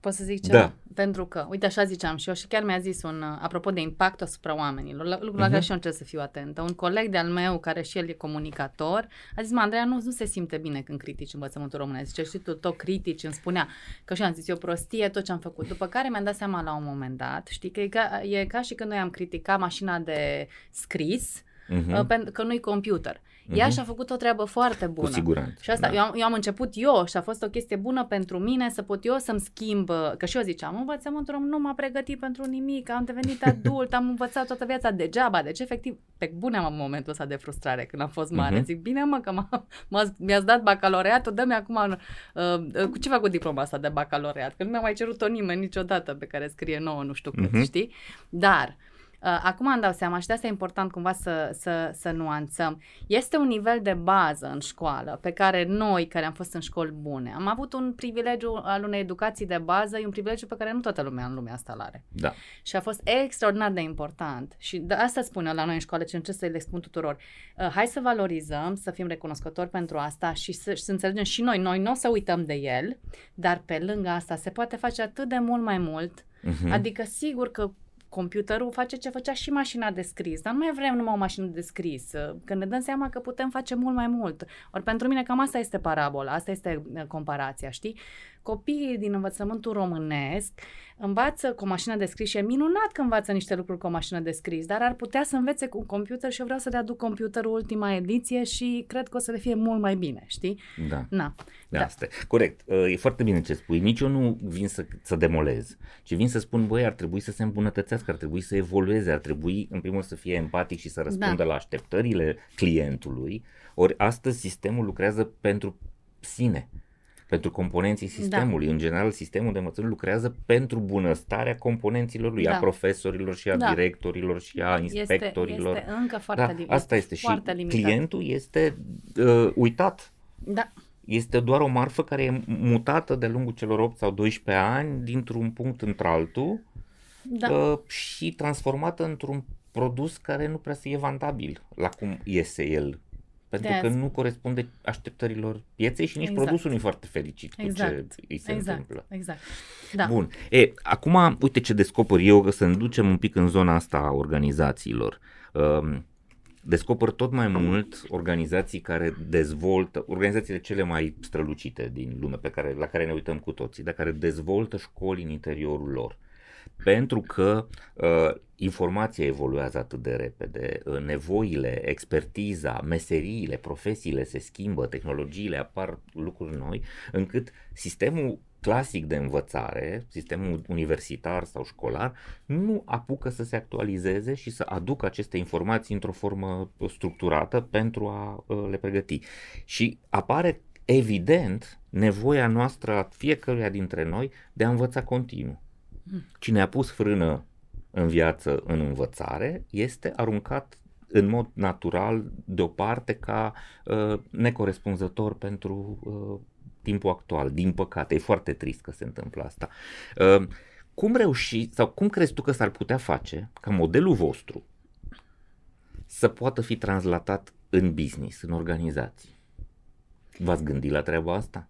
Pot să zic ceva? Da. Pentru că, uite, așa ziceam și eu și chiar mi-a zis un, apropo de impact asupra oamenilor, lucrul la uh-huh. care și eu încerc să fiu atentă. Un coleg de-al meu, care și el e comunicator, a zis, mă, Andreea, nu, nu se simte bine când critici învățământul românesc. Zice, știi, tu tot critici, îmi spunea că și am zis, eu prostie, tot ce am făcut. După care mi-am dat seama la un moment dat, știi, că e ca, e ca și când noi am criticat mașina de scris, uh-huh. că nu-i computer. Ea uh-huh. și-a făcut o treabă foarte bună. Cu siguranță. Și asta, da. eu, am, eu am început eu și a fost o chestie bună pentru mine să pot eu să-mi schimb, că și eu ziceam, învățământul nu m-a pregătit pentru nimic, am devenit adult, am învățat toată viața degeaba, deci efectiv, pe bune am momentul ăsta de frustrare când am fost mare. Uh-huh. Zic, bine mă, că m-a, m-a, mi-ați dat bacaloreatul, dă-mi acum, uh, uh, cu ce fac cu diploma asta de bacaloreat? Că nu mi-a mai cerut-o nimeni niciodată pe care scrie nouă, nu știu cât, uh-huh. știi? Dar, Uh, acum îmi dau seama și de asta e important cumva să, să, să nuanțăm. Este un nivel de bază în școală pe care noi, care am fost în școli bune, am avut un privilegiu al unei educații de bază, e un privilegiu pe care nu toată lumea în lumea asta are. Da. Și a fost extraordinar de important. Și de asta spune la noi în școală, ce încerc să le spun tuturor. Uh, hai să valorizăm, să fim recunoscători pentru asta și să, și să înțelegem și noi. Noi nu o să uităm de el, dar pe lângă asta se poate face atât de mult mai mult. Mhm. Adică sigur că computerul face ce făcea și mașina de scris, dar nu mai vrem numai o mașină de scris, că ne dăm seama că putem face mult mai mult. Ori pentru mine cam asta este parabola, asta este uh, comparația, știi? Copiii din învățământul românesc învață cu o mașină de scris și e minunat că învață niște lucruri cu o mașină de scris, dar ar putea să învețe cu un computer și eu vreau să le aduc computerul ultima ediție și cred că o să le fie mult mai bine, știi? Da. Na. Da, Da. asta e. Corect. Uh, E foarte bine ce spui. Nici eu nu vin să, să demolez, ci vin să spun, băi, ar trebui să se îmbunătățească, ar trebui să evolueze, ar trebui, în primul rând, să fie empatic și să răspundă Da. la așteptările clientului. Ori astăzi sistemul lucrează pentru sine, pentru componenții sistemului. În general, sistemul de învățământ lucrează pentru bunăstarea componenților lui, Da. a profesorilor și a Da. directorilor și a inspectorilor. Este, este încă foarte, da, lim- asta este și foarte limitat. clientul este uh, uitat Da, este doar o marfă care e mutată de lungul celor 8 sau 12 ani dintr-un punct într-altul da. uh, și transformată într-un produs care nu prea să e vantabil la cum iese el. Pentru De că azi. nu corespunde așteptărilor pieței și nici Exact. produsul nu e foarte fericit cu Exact. ce îi se exact, întâmplă. exact. Da. Bun. E, acum, uite ce descoper eu, că să ne ducem un pic în zona asta a organizațiilor. Um, descoper tot mai mult organizații care dezvoltă, organizațiile cele mai strălucite din lume pe care, la care ne uităm cu toții, dar care dezvoltă școli în interiorul lor. Pentru că uh, informația evoluează atât de repede, uh, nevoile, expertiza, meseriile, profesiile se schimbă, tehnologiile apar lucruri noi, încât sistemul clasic de învățare, sistemul universitar sau școlar, nu apucă să se actualizeze și să aducă aceste informații într-o formă structurată pentru a uh, le pregăti. Și apare evident nevoia noastră a fiecăruia dintre noi de a învăța continuu. Cine a pus frână în viață în învățare este aruncat în mod natural deoparte ca uh, necorespunzător pentru uh, timpul actual. Din păcate, e foarte trist că se întâmplă asta. Uh, cum reuși sau cum crezi tu că s-ar putea face ca modelul vostru să poată fi translatat în business, în organizații? V-ați gândit la treaba asta?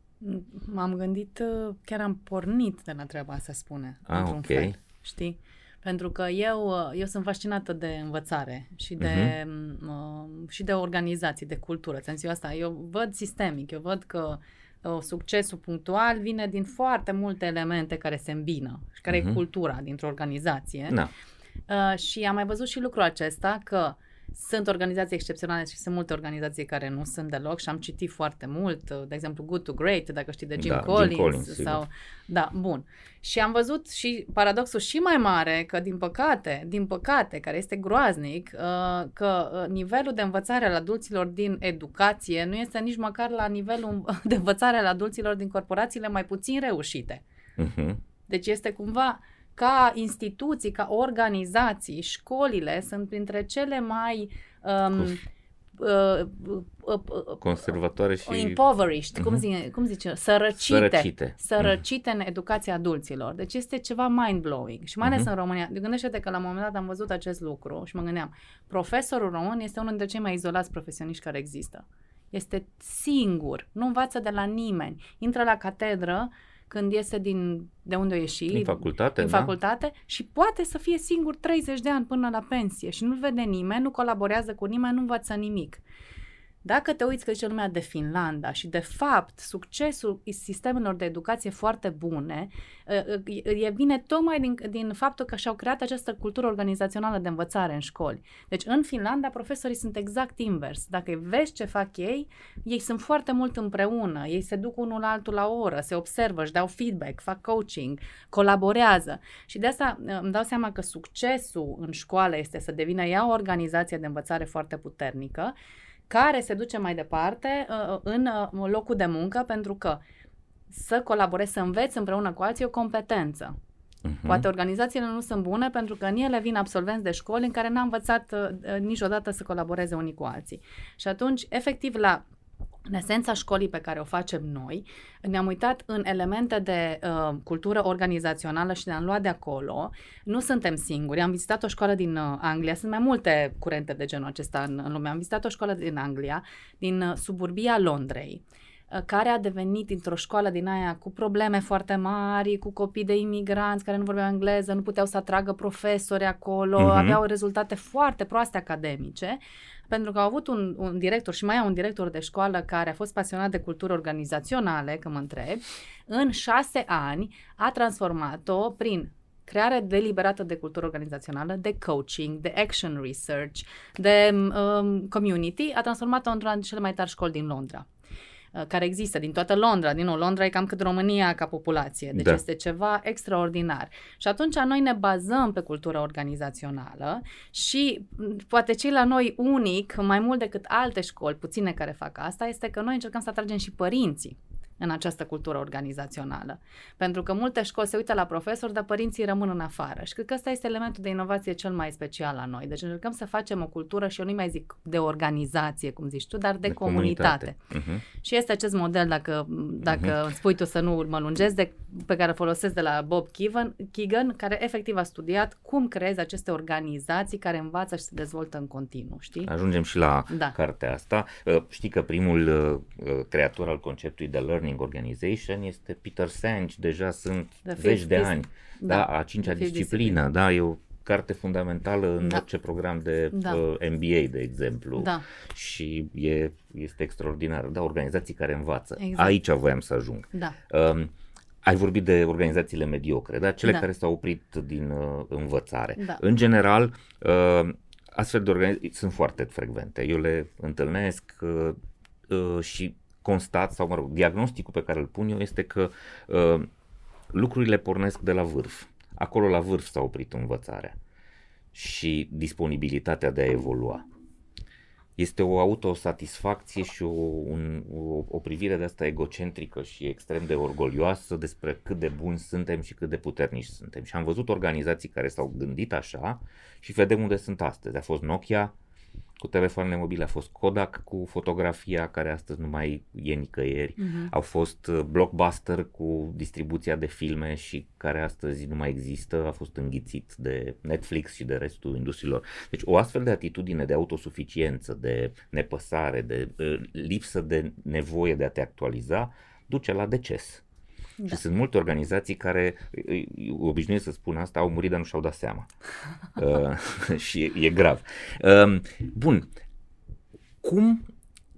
M-am gândit, uh, chiar am pornit de la treaba asta, spune, Ah, într-un ok. fel, știi? Pentru că eu, uh, eu sunt fascinată de învățare și de, Mhm. uh, și de organizații, de cultură. Ți-am zis eu asta. Eu văd sistemic, eu văd că uh, succesul punctual vine din foarte multe elemente care se îmbină și care Mhm. e cultura dintr-o organizație. Da. Uh, și am mai văzut și lucrul acesta că sunt organizații excepționale și sunt multe organizații care nu sunt deloc și am citit foarte mult, uh, de exemplu Good to Great, dacă știi de Jim Da, Jim Collins, Collins, sigur. sau da, bun. Și am văzut și paradoxul și mai mare că din păcate, din păcate, care este groaznic, uh, că uh, nivelul de învățare al adulților din educație nu este nici măcar la nivelul de învățare al adulților din corporațiile mai puțin reușite. Uh-huh. Deci este cumva ca instituții, ca organizații, școlile sunt printre cele mai um, Cos- uh, uh, uh, uh, Conservatoare și... impoverished, cum, Mhm. zice, cum zice, sărăcite, Sărăcite. sărăcite în educația adulților. Deci este ceva mind-blowing și mai ales Mhm. în România. Gândește-te că la un moment dat am văzut acest lucru și mă gândeam, profesorul român este unul dintre cei mai izolați profesioniști care există. Este singur, nu învață de la nimeni. Intră la catedră când iese din de unde a ieșit, Din facultate, în da? facultate și poate să fie singur 30 de ani până la pensie și nu-l vede nimeni, nu colaborează cu nimeni, nu învață nimic. Dacă te uiți că zice lumea de Finlanda și de fapt succesul sistemelor de educație foarte bune e vine tocmai din, din faptul că și-au creat această cultură organizațională de învățare în școli. Deci în Finlanda profesorii sunt exact invers. Dacă vezi ce fac ei, ei sunt foarte mult împreună, ei se duc unul la altul la o oră, se observă, își dau feedback, fac coaching, colaborează. Și de asta îmi dau seama că succesul în școală este să devină ea o organizație de învățare foarte puternică, care se duce mai departe uh, în uh, locul de muncă, pentru că să colaborezi, să înveți împreună cu alții e o competență. Uh-huh. Poate organizațiile nu sunt bune pentru că în ele vin absolvenți de școli în care n-am învățat uh, niciodată să colaboreze unii cu alții. Și atunci, efectiv, la în esența școlii pe care o facem noi, ne-am uitat în elemente de uh, cultură organizațională și ne-am luat de acolo. Nu suntem singuri. Am vizitat o școală din uh, Anglia. Sunt mai multe curente de genul acesta în, în lume. Am vizitat o școală din Anglia, din uh, suburbia Londrei uh, care a devenit într-o școală din aia cu probleme foarte mari, cu copii de imigranți care nu vorbeau engleză, nu puteau să atragă profesori acolo, uh-huh. aveau rezultate foarte proaste academice pentru că au avut un, un director și mai au un director de școală care a fost pasionat de cultură organizaționale, că mă întreb, în șase ani a transformat-o prin creare deliberată de cultură organizațională, de coaching, de action research, de um, community, a transformat-o într-una dintre cele mai tari școli din Londra. Uh, care există din toată Londra. Din nou, Londra e cam cât România ca populație, deci da. este ceva extraordinar. Și atunci noi ne bazăm pe cultura organizațională și mm, poate cei la noi unic, mai mult decât alte școli, puține care fac asta, este că noi încercăm să atragem și părinții în această cultură organizațională. Pentru că multe școli se uită la profesori, dar părinții rămân în afară. Și cred că ăsta este elementul de inovație cel mai special la noi. Deci încercăm să facem o cultură și eu nu mai zic de organizație, cum zici tu, dar de, de comunitate. comunitate. Uh-huh. Și este acest model, dacă, dacă uh-huh. îmi spui tu să nu mă lungesc, de, pe care folosesc de la Bob Keegan, Keegan, care efectiv a studiat cum creezi aceste organizații care învață și se dezvoltă în continuu, știi? Ajungem și la da. cartea asta. Uh, știi că primul uh, uh, creator al conceptului de learning Learning Organization este Peter Senge, deja sunt The zeci de ani, da, da a cincea disciplină, da, e o carte fundamentală în da. orice program de da. uh, MBA, de exemplu. Da. Și e, este extraordinar. Da, organizații care învață. Exact. Aici voiam să ajung. Da. Um, ai vorbit de organizațiile mediocre, da? cele da. care s-au oprit din uh, învățare. Da. În general, uh, astfel de organizații sunt foarte frecvente. Eu le întâlnesc uh, uh, și constat, sau mă rog, diagnosticul pe care îl pun eu este că uh, lucrurile pornesc de la vârf. Acolo la vârf s-a oprit învățarea și disponibilitatea de a evolua. Este o autosatisfacție și o, un, o, o privire de asta egocentrică și extrem de orgolioasă despre cât de buni suntem și cât de puternici suntem. Și am văzut organizații care s-au gândit așa și vedem unde sunt astăzi. A fost Nokia, cu telefoanele mobile, a fost Kodak cu fotografia care astăzi nu mai e nicăieri, uh-huh. au fost uh, Blockbuster cu distribuția de filme și care astăzi nu mai există, a fost înghițit de Netflix și de restul industriilor. Deci o astfel de atitudine de autosuficiență, de nepăsare, de uh, lipsă de nevoie de a te actualiza, duce la deces. Da. Și sunt multe organizații care, obișnuiesc să spun asta, au murit, dar nu și-au dat seama. uh, și e, e grav. Uh, bun. Cum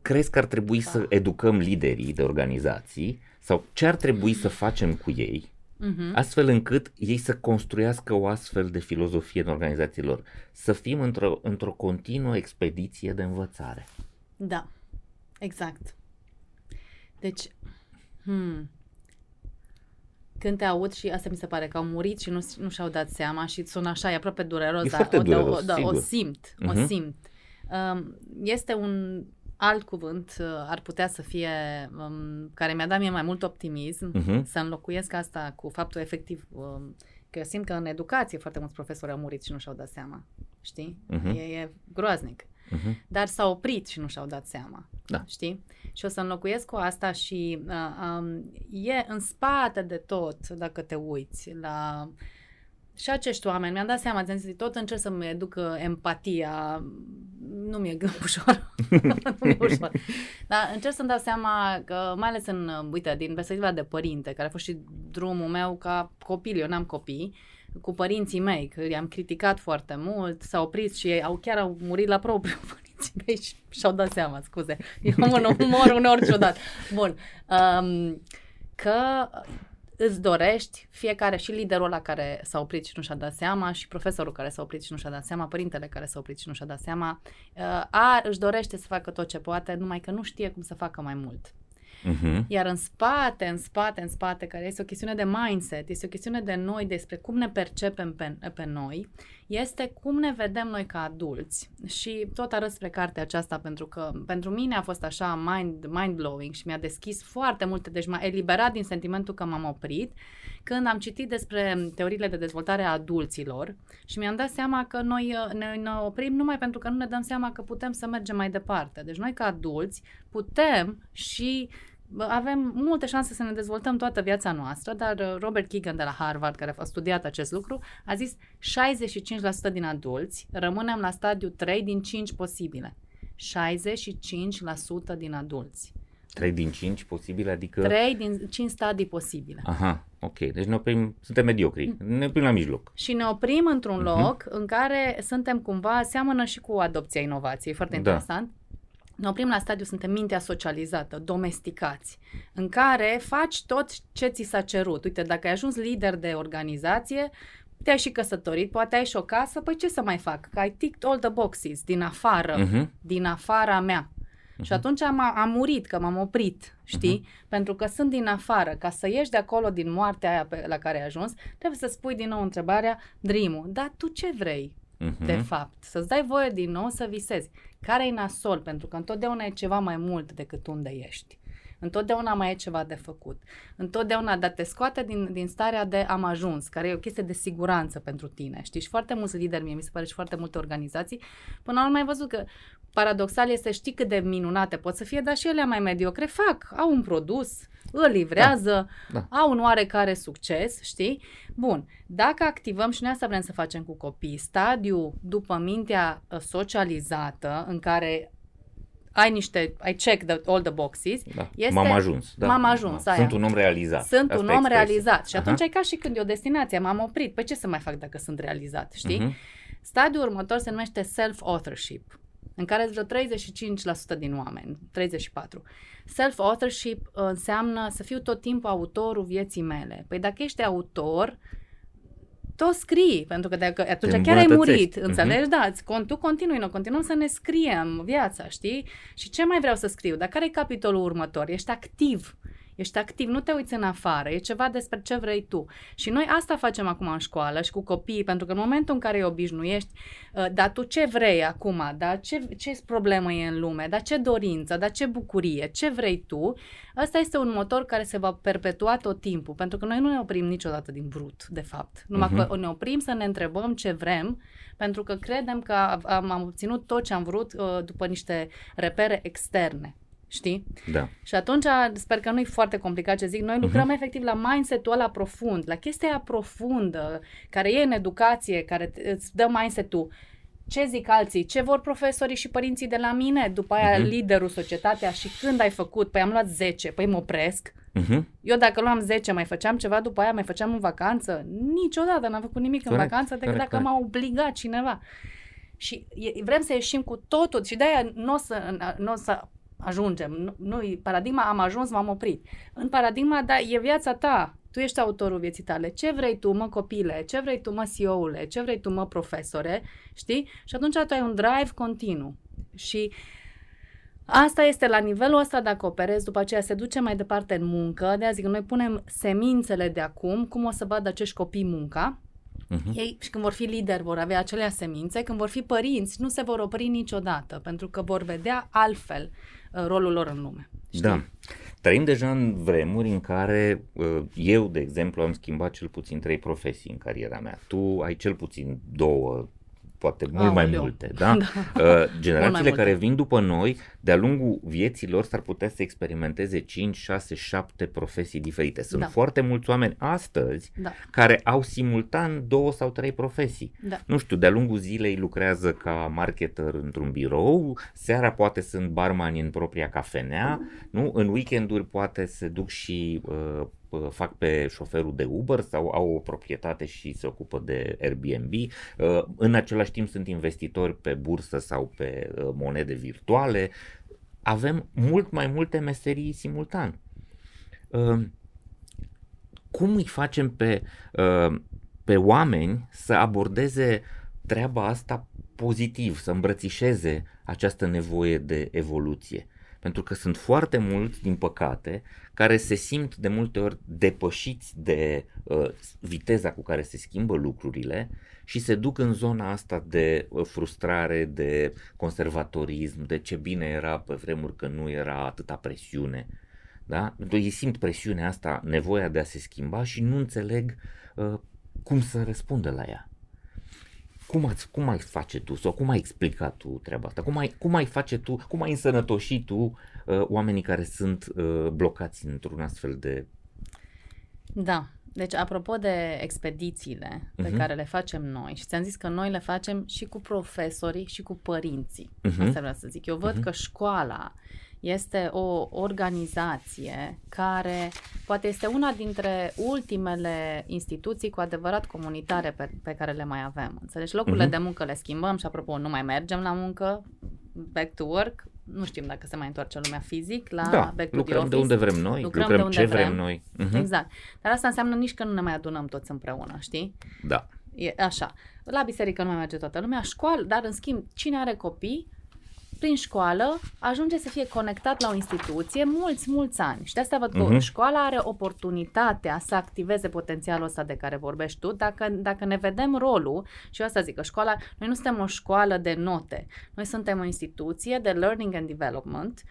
crezi că ar trebui da. să educăm liderii de organizații sau ce ar trebui să facem cu ei uh-huh. astfel încât ei să construiască o astfel de filozofie în organizațiilor, să fim într-o, într-o continuă expediție de învățare. Da, exact. Deci, hmm, când te aud și asta mi se pare că au murit și nu, nu și-au dat seama și sună așa, e aproape dureros, e dar o, dureros, o, da, o simt, uh-huh. o mhm. simt. Um, este un alt cuvânt, uh, ar putea să fie, um, care mi-a dat mie mai mult optimism, uh-huh. să înlocuiesc asta cu faptul efectiv um, că eu simt că în educație foarte mulți profesori au murit și nu și-au dat seama, știi? Uh-huh. E, e groaznic. Uh-huh. Dar s-au oprit și nu și-au dat seama. Da. Știi? Și o să înlocuiesc cu asta și uh, um, e în spate de tot, dacă te uiți la și acești oameni, mi-am dat seama, ți zis, tot încerc să-mi educ empatia, nu mi-e ușor, nu mi-e ușor, dar încerc să-mi dau seama că, mai ales în, uite, din perspectiva de părinte, care a fost și drumul meu ca copil, eu n-am copii, cu părinții mei, că i-am criticat foarte mult, s-au oprit și ei au chiar au murit la propriu părinții mei și și-au dat seama, scuze. Eu mă umor uneori ciudat. Bun. Um, că îți dorești, fiecare și liderul la care s-a oprit și nu și-a dat seama și profesorul care s-a oprit și nu și-a dat seama, părintele care s-a oprit și nu și-a dat seama, uh, a, își dorește să facă tot ce poate, numai că nu știe cum să facă mai mult. Uh-huh. Iar în spate, în spate, în spate, care este o chestiune de mindset, este o chestiune de noi, despre cum ne percepem pe, pe noi, este cum ne vedem noi ca adulți. Și tot arăt spre cartea aceasta pentru că pentru mine a fost așa mind, mind-blowing și mi-a deschis foarte multe, deci m-a eliberat din sentimentul că m-am oprit când am citit despre teoriile de dezvoltare a adulților și mi-am dat seama că noi ne, ne oprim numai pentru că nu ne dăm seama că putem să mergem mai departe. Deci noi ca adulți putem și avem multe șanse să ne dezvoltăm toată viața noastră, dar uh, Robert Keegan de la Harvard, care a studiat acest lucru, a zis 65% din adulți rămânem la stadiu 3 din 5 posibile. 65% din adulți. 3 din 5 posibile, adică... 3 din 5 stadii posibile. Aha, ok. Deci ne oprim, suntem mediocri, ne oprim la mijloc. Și ne oprim într-un uh-huh. loc în care suntem cumva, seamănă și cu adopția inovației, foarte da. interesant ne oprim la stadiu, suntem mintea socializată, domesticați, în care faci tot ce ți s-a cerut. Uite, dacă ai ajuns lider de organizație, te-ai și căsătorit, poate ai și o casă, păi ce să mai fac? Că ai ticked all the boxes din afară, uh-huh. din afara mea. Uh-huh. Și atunci am, am murit, că m-am oprit, știi? Uh-huh. Pentru că sunt din afară. Ca să ieși de acolo din moartea aia pe, la care ai ajuns, trebuie să spui din nou întrebarea, dream dar tu ce vrei? uh-huh. de fapt. Să-ți dai voie din nou să visezi. Care e nasol? Pentru că întotdeauna e ceva mai mult decât unde ești. Întotdeauna mai e ceva de făcut. Întotdeauna, dar te scoate din, din starea de am ajuns, care e o chestie de siguranță pentru tine. Știți? Și foarte mulți lideri, mie mi se pare și foarte multe organizații, până la urmă ai văzut că paradoxal este știi cât de minunate pot să fie, dar și ele mai mediocre fac, au un produs, îl livrează, da, da. au un oarecare succes, știi? Bun, dacă activăm și noi asta vrem să facem cu copii, stadiu după mintea uh, socializată în care ai niște, ai check the, all the boxes. Da. Este, m-am ajuns. Da. M-am ajuns, da. aia. Sunt un om realizat. Sunt Asta un om realizat. Și atunci uh-huh. e ca și când e o destinație, m-am oprit. Păi ce să mai fac dacă sunt realizat, știi? Uh-huh. Stadiul următor se numește self-authorship, în care vreo 35% din oameni, 34. Self-authorship uh, înseamnă să fiu tot timpul autorul vieții mele. Păi dacă ești autor, tot scrii, pentru că dacă atunci chiar ai murit, mhm. înțelegi? Uh-huh. Da, tu continui, noi continuăm să ne scriem viața, știi? Și ce mai vreau să scriu? Dar care e capitolul următor? Ești activ ești activ, nu te uiți în afară, e ceva despre ce vrei tu. Și noi asta facem acum în școală și cu copiii, pentru că în momentul în care îi obișnuiești, uh, dar tu ce vrei acum, dar ce, ce problemă e în lume, dar ce dorință, dar ce bucurie, ce vrei tu, ăsta este un motor care se va perpetua tot timpul, pentru că noi nu ne oprim niciodată din brut, de fapt. Numai uh-huh. că ne oprim să ne întrebăm ce vrem, pentru că credem că am, am obținut tot ce am vrut uh, după niște repere externe știi? Da. Și atunci sper că nu e foarte complicat ce zic. Noi lucrăm uh-huh. efectiv la mindset-ul ăla profund, la chestia aia profundă, care e în educație, care îți dă mindset-ul. Ce zic alții? Ce vor profesorii și părinții de la mine? După aia uh-huh. liderul, societatea și când ai făcut? Păi am luat 10, păi mă opresc. Uh-huh. Eu dacă luam 10, mai făceam ceva după aia, mai făceam în vacanță? Niciodată n-am făcut nimic corect, în vacanță decât corect, dacă corect. m-a obligat cineva. Și vrem să ieșim cu totul și de-aia nu o să, n-o să ajungem. Nu, nu paradigma am ajuns, m-am oprit. În paradigma, da, e viața ta. Tu ești autorul vieții tale. Ce vrei tu, mă copile? Ce vrei tu, mă CEO-ule? Ce vrei tu, mă profesore? Știi? Și atunci tu ai un drive continuu. Și Asta este la nivelul ăsta dacă operezi, după aceea se duce mai departe în muncă, de azi zic, noi punem semințele de acum, cum o să vadă acești copii munca, Uh-huh. Ei, și când vor fi lideri, vor avea acelea semințe, când vor fi părinți, nu se vor opri niciodată, pentru că vor vedea altfel uh, rolul lor în lume. Știi? Da. Trăim deja în vremuri în care uh, eu, de exemplu, am schimbat cel puțin trei profesii în cariera mea. Tu ai cel puțin două, poate mult Aoleu. mai multe. Da? da. Uh, generațiile care multe. vin după noi, de-a lungul vieții lor, s-ar putea să experimenteze 5, 6, 7 profesii diferite. Sunt da. foarte mulți oameni astăzi da. care au simultan două sau trei profesii. Da. Nu știu, de-a lungul zilei lucrează ca marketer într-un birou, seara poate sunt barmani în propria cafenea, nu? în weekenduri poate se duc și uh, Uh, fac pe șoferul de Uber sau au o proprietate și se ocupă de Airbnb. Uh, în același timp sunt investitori pe bursă sau pe uh, monede virtuale. Avem mult mai multe meserii simultan. Cum îi facem pe, pe oameni să abordeze treaba asta pozitiv, să îmbrățișeze această nevoie de evoluție? Pentru că sunt foarte mulți, din păcate, care se simt de multe ori depășiți de uh, viteza cu care se schimbă lucrurile și se duc în zona asta de uh, frustrare, de conservatorism, de ce bine era pe vremuri că nu era atâta presiune. Da? Ei simt presiunea asta, nevoia de a se schimba și nu înțeleg uh, cum să răspundă la ea. Cum, ați, cum ai face tu sau cum ai explicat tu treaba asta? Cum ai, cum ai face tu, cum ai însănătoși tu uh, oamenii care sunt uh, blocați într-un astfel de... Da, deci apropo de expedițiile pe uh-huh. care le facem noi și ți-am zis că noi le facem și cu profesorii și cu părinții. Uh-huh. Asta vreau să zic. Eu văd uh-huh. că școala este o organizație care poate este una dintre ultimele instituții cu adevărat comunitare pe, pe care le mai avem. Înțelegi? Locurile uh-huh. de muncă le schimbăm și apropo, nu mai mergem la muncă, back to work, nu știm dacă se mai întoarce lumea fizic la da, back to lucrăm the de unde vrem noi, lucrăm, lucrăm de unde ce vrem, vrem noi. Uh-huh. Exact. Dar asta înseamnă nici că nu ne mai adunăm toți împreună, știi? Da. E așa. La biserică nu mai merge toată lumea, școală, dar în schimb, cine are copii, prin școală ajunge să fie conectat la o instituție mulți, mulți ani. Și de asta văd că uh-huh. școala are oportunitatea să activeze potențialul ăsta de care vorbești tu, dacă, dacă ne vedem rolul, și eu asta zic că școala, noi nu suntem o școală de note, noi suntem o instituție de learning and development,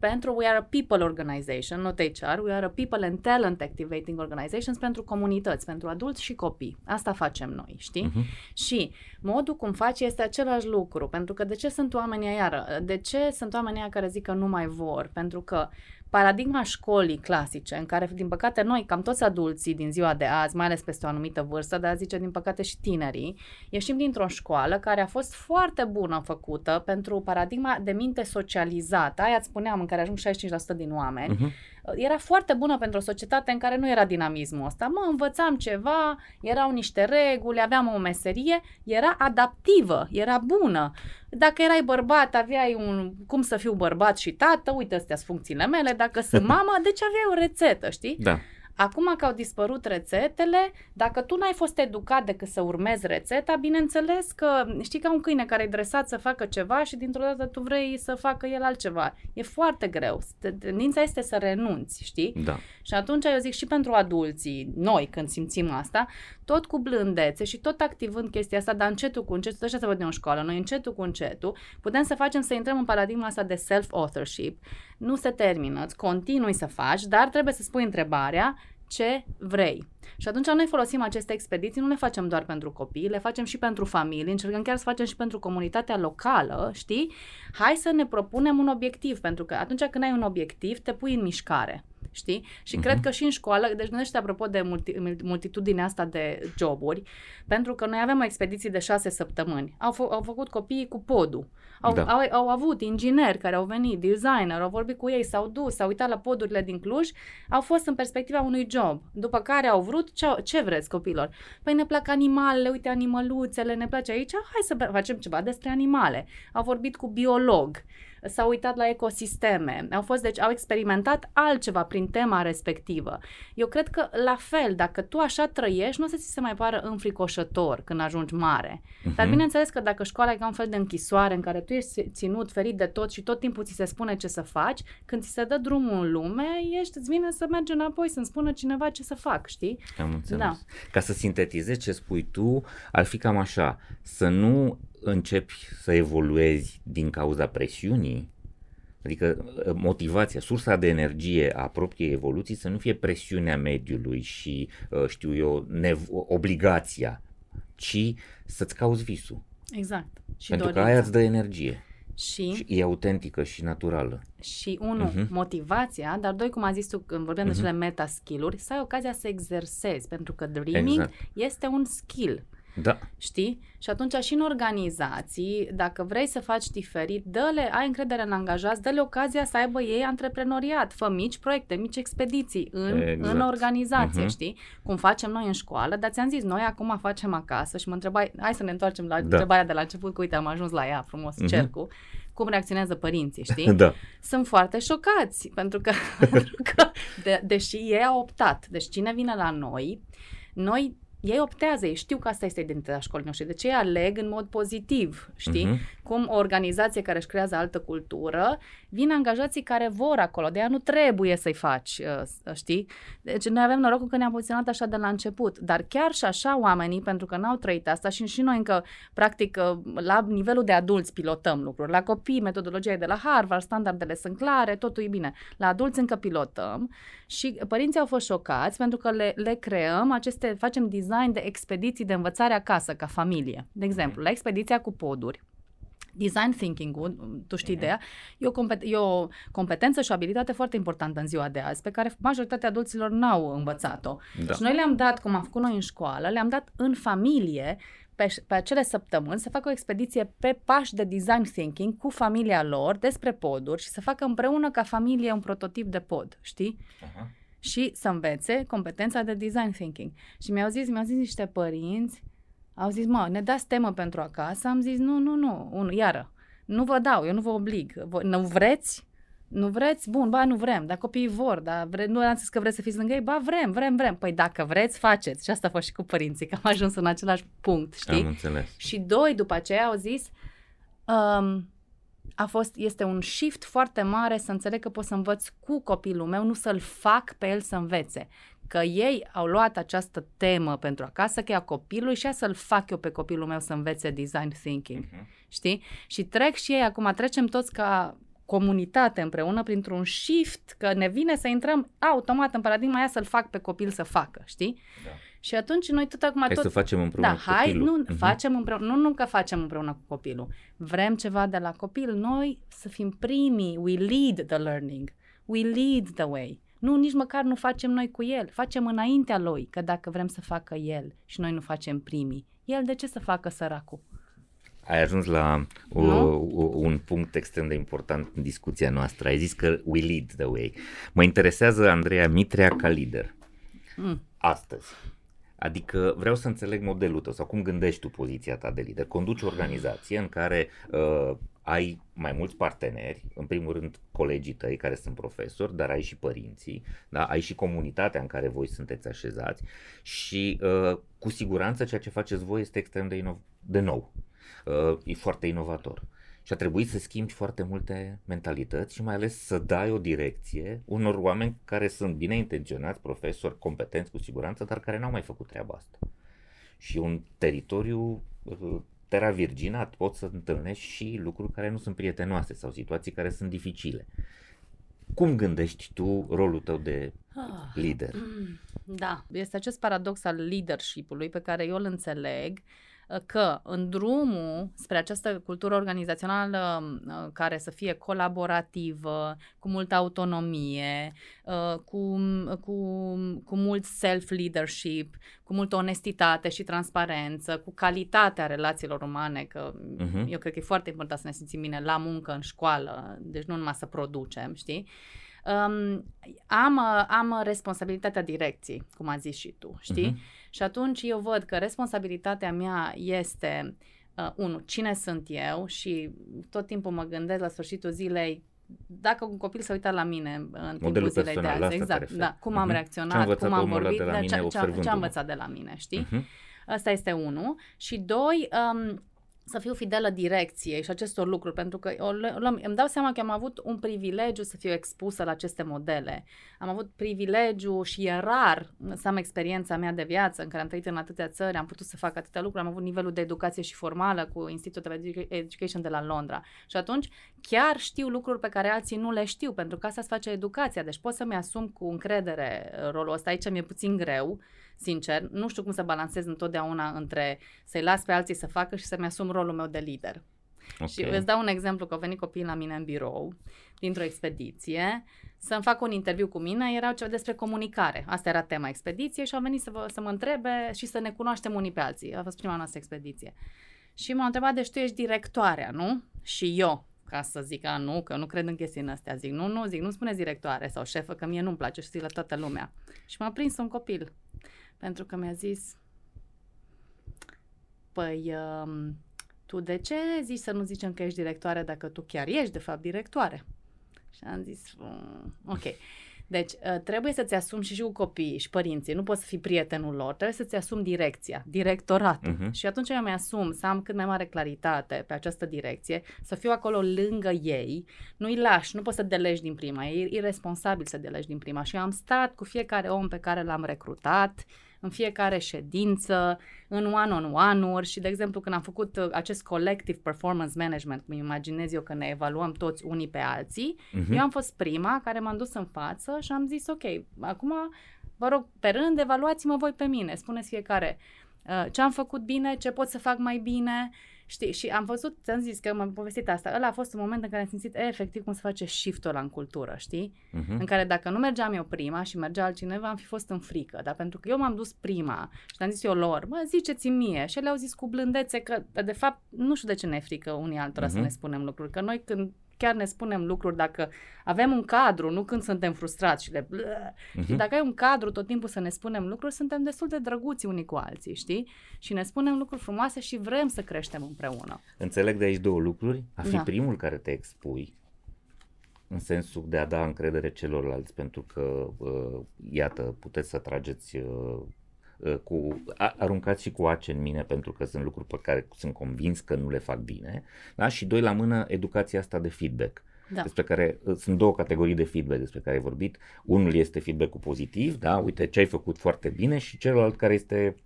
pentru we are a people organization, not HR, we are a people and talent activating organizations pentru comunități, pentru adulți și copii. Asta facem noi, știi? Uh-huh. Și modul cum faci este același lucru, pentru că de ce sunt oamenii iară? De ce sunt oamenii care zic că nu mai vor? Pentru că paradigma școlii clasice, în care, din păcate, noi, cam toți adulții din ziua de azi, mai ales peste o anumită vârstă, dar zice, din păcate, și tinerii, ieșim dintr-o școală care a fost foarte bună făcută pentru paradigma de minte socializată, aia îți spuneam, în care ajung 65% din oameni, uh-huh era foarte bună pentru o societate în care nu era dinamismul ăsta. Mă, învățam ceva, erau niște reguli, aveam o meserie, era adaptivă, era bună. Dacă erai bărbat, aveai un cum să fiu bărbat și tată, uite, astea sunt funcțiile mele, dacă sunt mamă, deci aveai o rețetă, știi? Da. Acum că au dispărut rețetele, dacă tu n-ai fost educat decât să urmezi rețeta, bineînțeles că știi ca un câine care e dresat să facă ceva și dintr-o dată tu vrei să facă el altceva. E foarte greu. Tendința este să renunți, știi? Da. Și atunci eu zic și pentru adulții, noi când simțim asta, tot cu blândețe și tot activând chestia asta, dar încetul cu încetul, așa să vedem în școală, noi încetul cu încetul, putem să facem să intrăm în paradigma asta de self-authorship. Nu se termină, îți continui să faci, dar trebuie să spui întrebarea ce vrei. Și atunci noi folosim aceste expediții, nu le facem doar pentru copii, le facem și pentru familii, încercăm chiar să facem și pentru comunitatea locală, știi? Hai să ne propunem un obiectiv, pentru că atunci când ai un obiectiv, te pui în mișcare știi? Și uh-huh. cred că și în școală, deci gândește apropo de multi, multitudinea asta de joburi, pentru că noi avem o expediție de șase săptămâni. Au, fă, au făcut copiii cu podul. Au, da. au, au avut ingineri care au venit, designer, au vorbit cu ei, s-au dus, s-au uitat la podurile din Cluj, au fost în perspectiva unui job. După care au vrut, ce, ce vreți copilor? Păi ne plac animalele, uite animăluțele, ne place aici, hai să facem ceva despre animale. Au vorbit cu biolog s-au uitat la ecosisteme, au fost, deci au experimentat altceva prin tema respectivă. Eu cred că la fel, dacă tu așa trăiești, nu o să ți se mai pară înfricoșător când ajungi mare. Uh-huh. Dar bineînțeles că dacă școala e ca un fel de închisoare în care tu ești ținut, ferit de tot și tot timpul ți se spune ce să faci, când ți se dă drumul în lume, ești, îți vine să mergi înapoi, să-mi spună cineva ce să fac, știi? Am înțeles. Da. Ca să sintetizezi ce spui tu, ar fi cam așa, să nu începi să evoluezi din cauza presiunii, adică uh, motivația, sursa de energie a propriei evoluții să nu fie presiunea mediului și, uh, știu eu, nev- obligația, ci să-ți cauți visul. Exact. Și Pentru dorința. că aia îți dă energie. Și, și e autentică și naturală. Și unu, uh-huh. motivația, dar doi, cum a zis tu când vorbim uh-huh. de mhm. cele meta skill-uri, să ai ocazia să exersezi, pentru că dreaming exact. este un skill. Da. Știi? Și atunci și în organizații, dacă vrei să faci diferit, dă-le, ai încredere în angajați, dă-le ocazia să aibă ei antreprenoriat, fă mici proiecte, mici expediții în, exact. în organizație, uh-huh. știi? Cum facem noi în școală, dar ți-am zis, noi acum facem acasă și mă întrebai, hai să ne întoarcem la da. întrebarea de la început, că uite, am ajuns la ea frumos, uh-huh. cercul cum reacționează părinții, știi? Da. Sunt foarte șocați, pentru că, pentru că de, deși ei au optat, deci cine vine la noi, noi ei optează, ei știu că asta este identitatea școlii noștri, de ce ei aleg în mod pozitiv, știi? Uh-huh. Cum o organizație care își creează altă cultură, vin angajații care vor acolo, de ea nu trebuie să-i faci, uh, știi? Deci noi avem norocul că ne-am poziționat așa de la început, dar chiar și așa oamenii, pentru că n-au trăit asta și și noi încă, practic, uh, la nivelul de adulți pilotăm lucruri, la copii, metodologia e de la Harvard, standardele sunt clare, totul e bine, la adulți încă pilotăm și părinții au fost șocați pentru că le, le creăm aceste, facem design de expediții de învățare acasă, ca familie. De exemplu, la expediția cu poduri, Design thinking-ul, tu știi ideea, e o, compet- e o competență și o abilitate foarte importantă în ziua de azi, pe care majoritatea adulților n-au învățat-o. Da. Și noi le-am dat, cum am făcut noi în școală, le-am dat în familie pe, pe acele săptămâni să facă o expediție pe pași de design thinking cu familia lor despre poduri și să facă împreună ca familie un prototip de pod, știi? Uh-huh. Și să învețe competența de design thinking. Și mi-au zis, mi-au zis niște părinți, au zis, mă, ne dați temă pentru acasă? Am zis, nu, nu, nu, unu, iară, nu vă dau, eu nu vă oblig. Nu vreți? Nu vreți? Bun, ba, nu vrem, dar copiii vor, dar vre... nu am zis că vreți să fiți lângă ei? Ba, vrem, vrem, vrem. Păi dacă vreți, faceți. Și asta a fost și cu părinții, că am ajuns în același punct, știi? Am înțeles. Și doi, după aceea, au zis, um, a fost, este un shift foarte mare să înțeleg că pot să învăț cu copilul meu, nu să-l fac pe el să învețe. Că ei au luat această temă pentru acasă, că e a copilului și a să-l fac eu pe copilul meu să învețe design thinking. Uh-huh. Știi? Și trec și ei, acum trecem toți ca comunitate împreună printr-un shift, că ne vine să intrăm automat în paradigma aia să-l fac pe copil să facă, știi? Da. Și atunci noi tot acum hai tot... să facem împreună da, cu hai, copilul. nu, uh-huh. facem împreună, nu, nu că facem împreună cu copilul. Vrem ceva de la copil, noi să fim primii, we lead the learning, we lead the way. Nu, nici măcar nu facem noi cu el, facem înaintea lui, că dacă vrem să facă el și noi nu facem primii, el de ce să facă săracul? Ai ajuns la o, o, un punct extrem de important în discuția noastră. Ai zis că we lead the way. Mă interesează Andreea Mitrea ca lider. Mm. Astăzi. Adică vreau să înțeleg modelul tău sau cum gândești tu poziția ta de lider. Conduci o organizație în care uh, ai mai mulți parteneri, în primul rând colegii tăi care sunt profesori, dar ai și părinții, da? ai și comunitatea în care voi sunteți așezați și uh, cu siguranță ceea ce faceți voi este extrem de, inov- de nou uh, e foarte inovator. Și a trebuit să schimbi foarte multe mentalități și mai ales să dai o direcție unor oameni care sunt bine intenționați, profesori, competenți cu siguranță, dar care n-au mai făcut treaba asta. Și un teritoriu uh, terra virgina poți să întâlnești și lucruri care nu sunt prietenoase sau situații care sunt dificile. Cum gândești tu rolul tău de ah, lider? Da, este acest paradox al leadership-ului pe care eu îl înțeleg uh, că în drumul spre această cultură organizațională uh, care să fie colaborativă, cu multă autonomie, uh, cu, cu, cu mult self-leadership, cu multă onestitate și transparență, cu calitatea relațiilor umane, că uh-huh. eu cred că e foarte important să ne simțim bine la muncă, în școală, deci nu numai să producem, știi? Um, am, am responsabilitatea direcției, cum a zis și tu, știi? Uh-huh. Și atunci eu văd că responsabilitatea mea este, uh, unu, cine sunt eu și tot timpul mă gândesc la sfârșitul zilei dacă un copil se uită la mine în timpul zilei de azi, exact, da, cum am uh-huh. reacționat, cum am vorbit, de la mine, ce, ce, ce am învățat de la mine, știi? Uh-huh. Asta este unul. Și doi, um, să fiu fidelă direcției și acestor lucruri, pentru că o, îmi dau seama că am avut un privilegiu să fiu expusă la aceste modele. Am avut privilegiu și e rar să am experiența mea de viață în care am trăit în atâtea țări, am putut să fac atâtea lucruri, am avut nivelul de educație și formală cu Institute of Education de la Londra. Și atunci chiar știu lucruri pe care alții nu le știu, pentru că asta se face educația, deci pot să-mi asum cu încredere rolul ăsta. Aici mi-e puțin greu, sincer. Nu știu cum să balancez întotdeauna între să-i las pe alții să facă și să-mi asum rolul meu de lider. Okay. Și îți dau un exemplu că au venit copiii la mine în birou, dintr-o expediție, să-mi facă un interviu cu mine, erau ceva despre comunicare. Asta era tema expediției și au venit să, vă, să mă întrebe și să ne cunoaștem unii pe alții. A fost prima noastră expediție. Și m-au întrebat, deci tu ești directoarea, nu? Și eu, ca să zic, a, nu, că nu cred în chestiile astea. Zic, nu, nu, zic, nu spune directoare sau șefă, că mie nu-mi place și zic la toată lumea. Și m-a prins un copil pentru că mi-a zis, păi, um, tu de ce zici să nu zicem că ești directoare dacă tu chiar ești, de fapt, directoare? Și am zis, mm, ok. Deci uh, trebuie să-ți asumi și, și cu copiii și părinții, nu poți să fii prietenul lor, trebuie să-ți asumi direcția, directoratul. Uh-huh. Și atunci eu mi-asum să am cât mai mare claritate pe această direcție, să fiu acolo lângă ei, nu-i lași, nu poți să delegi din prima, e irresponsabil să delegi din prima. Și eu am stat cu fiecare om pe care l-am recrutat, în fiecare ședință, în one-on-one-uri și, de exemplu, când am făcut uh, acest collective performance management, cum imaginez eu că ne evaluăm toți unii pe alții, uh-huh. eu am fost prima care m-am dus în față și am zis, ok, acum vă rog, pe rând, evaluați-mă voi pe mine, spuneți fiecare uh, ce am făcut bine, ce pot să fac mai bine, Știi, și am văzut, ți-am zis că m-am povestit asta, ăla a fost un moment în care am simțit e, efectiv cum se face shift-ul ăla în cultură, știi? Uh-huh. În care dacă nu mergeam eu prima și mergea altcineva, am fi fost în frică, dar pentru că eu m-am dus prima și am zis eu lor, mă, ziceți-mi mie și ele au zis cu blândețe că, de fapt, nu știu de ce ne frică unii altora uh-huh. să mhm. ne spunem lucruri, că noi când chiar ne spunem lucruri dacă avem un cadru, nu când suntem frustrați și de uh-huh. și dacă ai un cadru tot timpul să ne spunem lucruri, suntem destul de drăguți unii cu alții, știi? Și ne spunem lucruri frumoase și vrem să creștem împreună. Înțeleg de aici două lucruri. A fi da. primul care te expui în sensul de a da încredere celorlalți, pentru că, uh, iată, puteți să trageți uh, Uh, cu, aruncați și cu ace în mine pentru că sunt lucruri pe care sunt convins că nu le fac bine. Da? Și doi la mână, educația asta de feedback. Da. despre care uh, sunt două categorii de feedback despre care ai vorbit. Unul este feedback pozitiv, da, uite ce ai făcut foarte bine și celălalt care este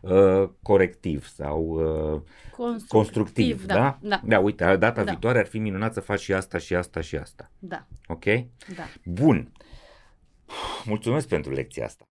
uh, corectiv sau uh, constructiv, constructiv da, da? da? Da, uite, data da. viitoare ar fi minunat să faci și asta și asta și asta. Da. Ok? Da. Bun. Mulțumesc pentru lecția asta.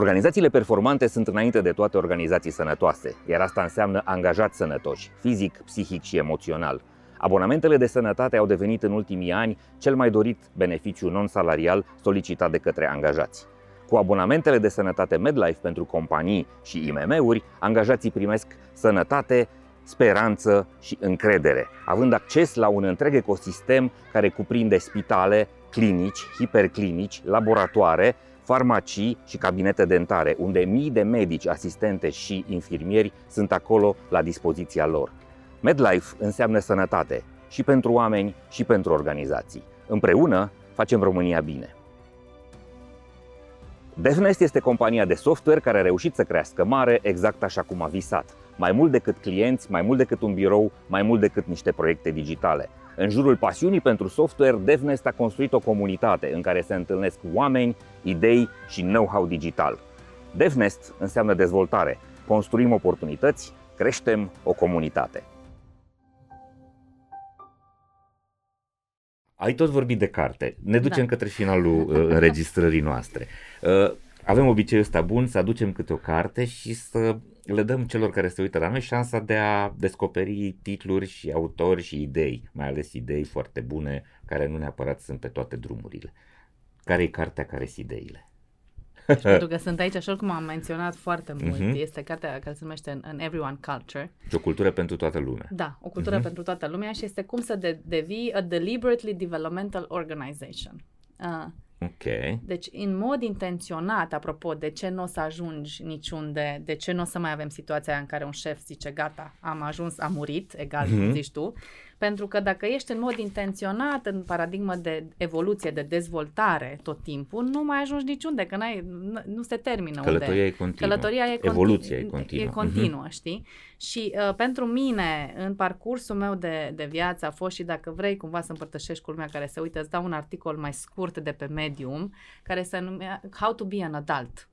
Organizațiile performante sunt înainte de toate organizații sănătoase, iar asta înseamnă angajați sănătoși, fizic, psihic și emoțional. Abonamentele de sănătate au devenit în ultimii ani cel mai dorit beneficiu non-salarial solicitat de către angajați. Cu abonamentele de sănătate MedLife pentru companii și IMM-uri, angajații primesc sănătate, speranță și încredere, având acces la un întreg ecosistem care cuprinde spitale, clinici, hiperclinici, laboratoare, farmacii și cabinete dentare, unde mii de medici, asistente și infirmieri sunt acolo la dispoziția lor. MedLife înseamnă sănătate și pentru oameni și pentru organizații. Împreună facem România bine. DevNest este compania de software care a reușit să crească mare exact așa cum a visat. Mai mult decât clienți, mai mult decât un birou, mai mult decât niște proiecte digitale. În jurul pasiunii pentru software, DevNest a construit o comunitate în care se întâlnesc oameni, idei și know-how digital. DevNest înseamnă dezvoltare. Construim oportunități, creștem o comunitate. Ai tot vorbit de carte. Ne ducem da. către finalul uh, înregistrării noastre. Uh, avem obiceiul ăsta bun să aducem câte o carte și să le dăm celor care se uită la noi șansa de a descoperi titluri și autori și idei, mai ales idei foarte bune care nu neapărat sunt pe toate drumurile. Care e cartea, care sunt ideile? Deci, pentru că sunt aici, așa cum am menționat foarte mult, uh-huh. este cartea care se numește An Everyone Culture. Și o cultură pentru toată lumea. Da, o cultură uh-huh. pentru toată lumea și este cum să de- devii a deliberately developmental organization. Uh, Ok. Deci, în mod intenționat, apropo, de ce nu o să ajungi niciunde, de ce nu o să mai avem situația în care un șef zice, gata, am ajuns, am murit, egal, mm-hmm. zici tu, pentru că dacă ești în mod intenționat în paradigmă de evoluție, de dezvoltare tot timpul, nu mai ajungi niciunde, că n-ai, nu se termină Călătoria unde. e continuă. Călătoria e continu- Evoluția e continuă. E continuă, uh-huh. știi? Și uh, pentru mine, în parcursul meu de, de viață a fost și dacă vrei cumva să împărtășești cu lumea care se uită, îți dau un articol mai scurt de pe Medium, care se numea How to be an adult.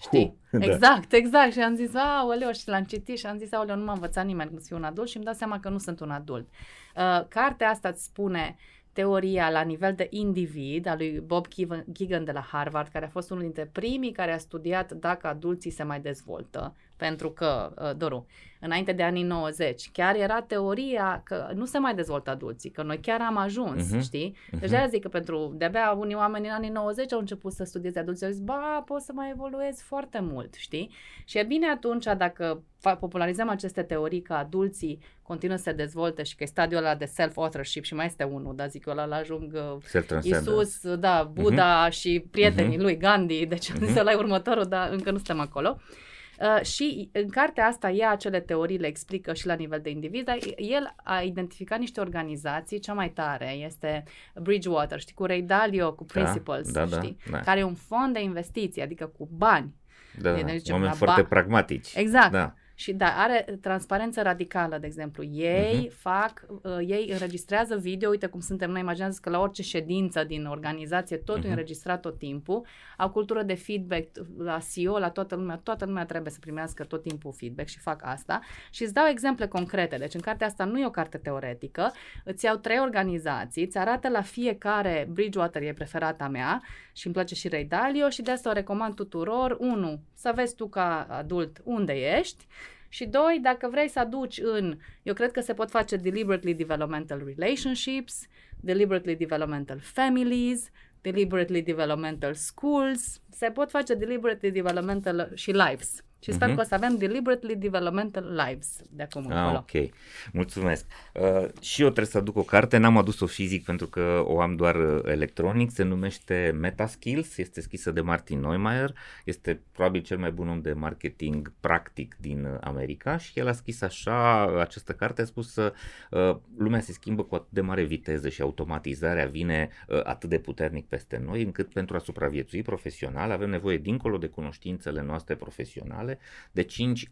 Știi? Da. Exact, exact. Și am zis, aoleo, și l-am citit și am zis, aoleo, nu m-a învățat nimeni cum să fiu un adult și îmi dau seama că nu sunt un adult. Uh, cartea asta îți spune teoria la nivel de individ a lui Bob Keegan de la Harvard, care a fost unul dintre primii care a studiat dacă adulții se mai dezvoltă. Pentru că, uh, Doru, înainte de anii 90, chiar era teoria că nu se mai dezvoltă adulții, că noi chiar am ajuns, uh-huh. știi? Deci uh-huh. de zic că pentru, de-abia unii oameni în anii 90 au început să studieze adulții, au zis, ba, pot să mai evoluez foarte mult, știi? Și e bine atunci dacă popularizăm aceste teorii că adulții continuă să se dezvolte și că e stadiul ăla de self-authorship și mai este unul, dar zic eu ăla ajung uh, Isus, da, Buddha uh-huh. și prietenii uh-huh. lui, Gandhi, deci uh-huh. ăla e următorul, dar încă nu suntem acolo. Uh, și în cartea asta ea acele teorii le explică și la nivel de individ, dar el a identificat niște organizații, cea mai tare este Bridgewater, știi, cu Ray Dalio, cu Da, Principles, da, da, știi, da. care e un fond de investiții, adică cu bani. Da, Ne da, ducem oameni la foarte ba- pragmatici. Exact. Da. Și da, are transparență radicală, de exemplu. Ei uh-huh. fac, uh, ei înregistrează video, uite cum suntem noi, imaginează că la orice ședință din organizație totul uh-huh. e înregistrat tot timpul. Au cultură de feedback la CEO, la toată lumea, toată lumea trebuie să primească tot timpul feedback și fac asta. Și îți dau exemple concrete. Deci în cartea asta nu e o carte teoretică, îți iau trei organizații, îți arată la fiecare, Bridgewater e preferata mea și îmi place și Ray Dalio și de asta o recomand tuturor. Unu, să vezi tu ca adult unde ești și doi, dacă vrei să aduci în, eu cred că se pot face deliberately developmental relationships, deliberately developmental families, deliberately developmental schools, se pot face deliberately developmental și lives. Și sper Mhm. că o să avem deliberately developmental lives de acum Ah, încolo. ok. Mulțumesc. Uh, și eu trebuie să aduc o carte, n-am adus-o fizic pentru că o am doar uh, electronic, se numește Metaskills, este scrisă de Martin Neumeier, este probabil cel mai bun om de marketing practic din uh, America și el a scris așa, această carte a spus să uh, lumea se schimbă cu atât de mare viteză și automatizarea vine uh, atât de puternic peste noi încât pentru a supraviețui profesional avem nevoie dincolo de cunoștințele noastre profesionale de cinci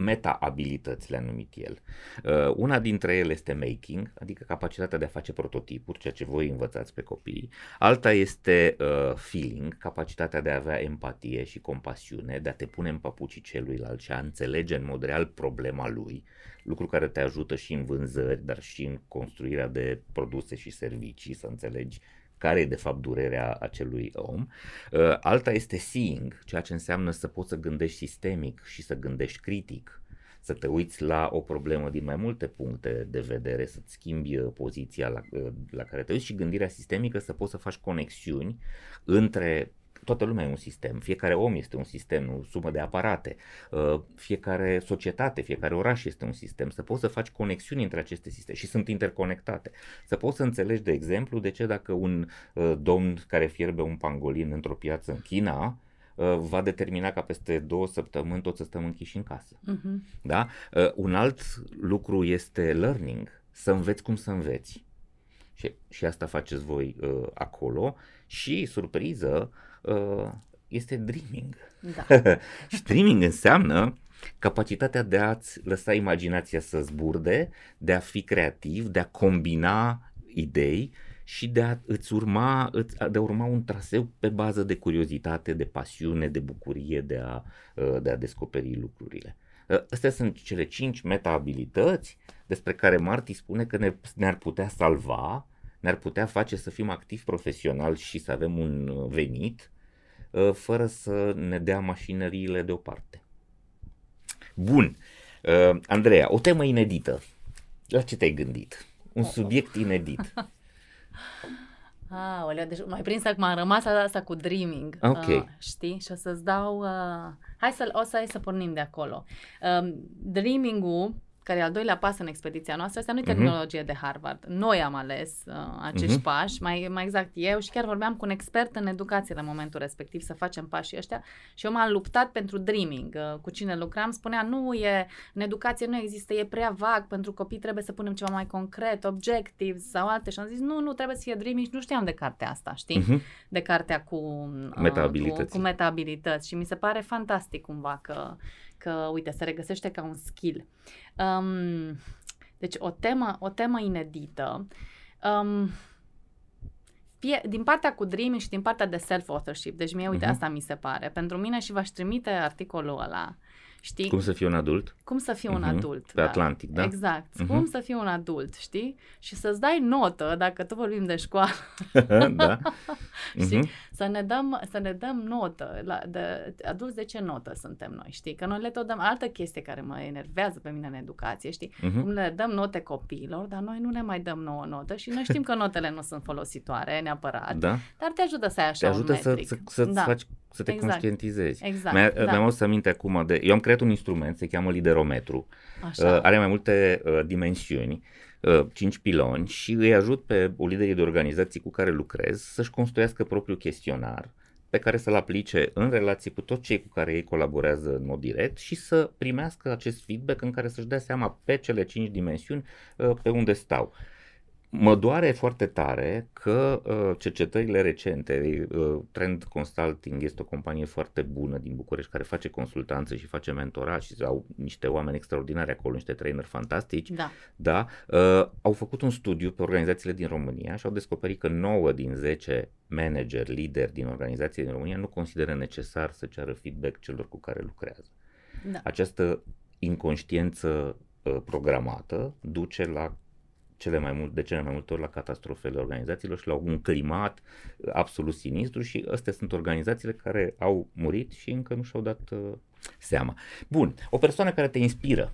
meta-abilități le-a numit el. Uh, una dintre ele este making, adică capacitatea de a face prototipuri, ceea ce voi învățați pe copii. Alta este uh, feeling, capacitatea de a avea empatie și compasiune, de a te pune în papucii celuilalt și a înțelege în mod real problema lui, lucru care te ajută și în vânzări, dar și în construirea de produse și servicii, să înțelegi care e de fapt durerea acelui om. Uh, Alta este seeing, ceea ce înseamnă să poți să gândești sistemic și să gândești critic, să te uiți la o problemă din mai multe puncte de vedere, să-ți schimbi uh, poziția la, uh, la care te uiți și gândirea sistemică să poți să faci conexiuni între toată lumea e un sistem, fiecare om este un sistem, o sumă de aparate, uh, fiecare societate, fiecare oraș este un sistem, să poți să faci conexiuni între aceste sisteme și sunt interconectate. Să poți să înțelegi, de exemplu, de ce dacă un uh, domn care fierbe un pangolin într-o piață în China, uh, va determina ca peste două săptămâni toți să stăm închiși în casă. Mhm. Da? Uh, un alt lucru este learning, să înveți cum să înveți. Și, și asta faceți voi uh, acolo. Și, surpriză, uh, este dreaming. Da. și dreaming înseamnă capacitatea de a-ți lăsa imaginația să zburde, de a fi creativ, de a combina idei și de a îți urma, îți- de a urma un traseu pe bază de curiozitate, de pasiune, de bucurie, de a, uh, de a descoperi lucrurile. Uh, Astea sunt cele cinci meta-abilități despre care Marty spune că ne, ne-ar putea salva, ne-ar putea face să fim activi profesional și să avem un uh, venit, uh, fără să ne dea mașinăriile deoparte. Bun. Uh, Andreea, o temă inedită. La ce te-ai gândit? Un subiect inedit. Aoleu, deci mai prins acum am rămas la asta cu dreaming. Ok. Uh, știi? Și o să-ți dau... Uh, hai să, o să, hai să pornim de acolo. Um, dreaming-ul, care e al doilea pas în expediția noastră, asta nu e Mhm. terminologie de Harvard. Noi am ales uh, acești Mhm. pași, mai, mai exact eu și chiar vorbeam cu un expert în educație la momentul respectiv să facem pașii ăștia și eu m-am luptat pentru dreaming. Uh, cu cine lucram spunea, nu e, în educație nu există, e prea vag, pentru copii trebuie să punem ceva mai concret, objectives sau alte și am zis, nu, nu, trebuie să fie dreaming și nu știam de cartea asta, știi? Mhm. de cartea cu uh, Meta-abilități. Cu, cu meta-abilități și mi se pare fantastic cumva că, că uite, se regăsește ca un skill. Um, deci o temă, o temă inedită. Um, fie, din partea cu dreaming și din partea de self-authorship. Deci mie, uite, Mhm. asta mi se pare. Pentru mine și v-aș trimite articolul ăla. Știi? Cum să fii un adult? cum să fii un Mhm. adult. Pe Atlantic, da? Exact. Mhm. Cum să fii un adult, știi? Și să-ți dai notă, dacă tu vorbim de școală, da? Știi? Mhm. să ne dăm, să ne dăm notă. La, de, adulți de ce notă suntem noi, știi? Că noi le tot dăm altă chestie care mă enervează pe mine în educație, știi? Mhm. Cum le dăm note copiilor, dar noi nu ne mai dăm nouă notă și noi știm că notele nu sunt folositoare neapărat, Da? dar te ajută să ai așa Te ajută un să, metric. să, să-ți da. faci, să te Exact. conștientizezi. Exact, Mi-a, da. Mi-am adus aminte acum de... Eu am creat un instrument, se cheamă liderometru. Așa. Uh, are mai multe uh, dimensiuni, uh, cinci piloni și îi ajut pe liderii de organizații cu care lucrez să-și construiască propriul chestionar pe care să-l aplice în relație cu toți cei cu care ei colaborează în mod direct și să primească acest feedback în care să-și dea seama pe cele cinci dimensiuni uh, pe unde stau. Mă doare foarte tare că uh, cercetările recente, uh, Trend Consulting este o companie foarte bună din București care face consultanță și face mentorat și au niște oameni extraordinari acolo, niște trainer fantastici, Da. da, uh, au făcut un studiu pe organizațiile din România și au descoperit că 9 din 10 manageri, lideri din organizații din România nu consideră necesar să ceară feedback celor cu care lucrează. Da. Această inconștiență uh, programată duce la cele mai mult, de cele mai multe ori la catastrofele organizațiilor și la un climat uh, absolut sinistru și astea sunt organizațiile care au murit și încă nu și-au dat uh, seama. Bun, o persoană care te inspiră.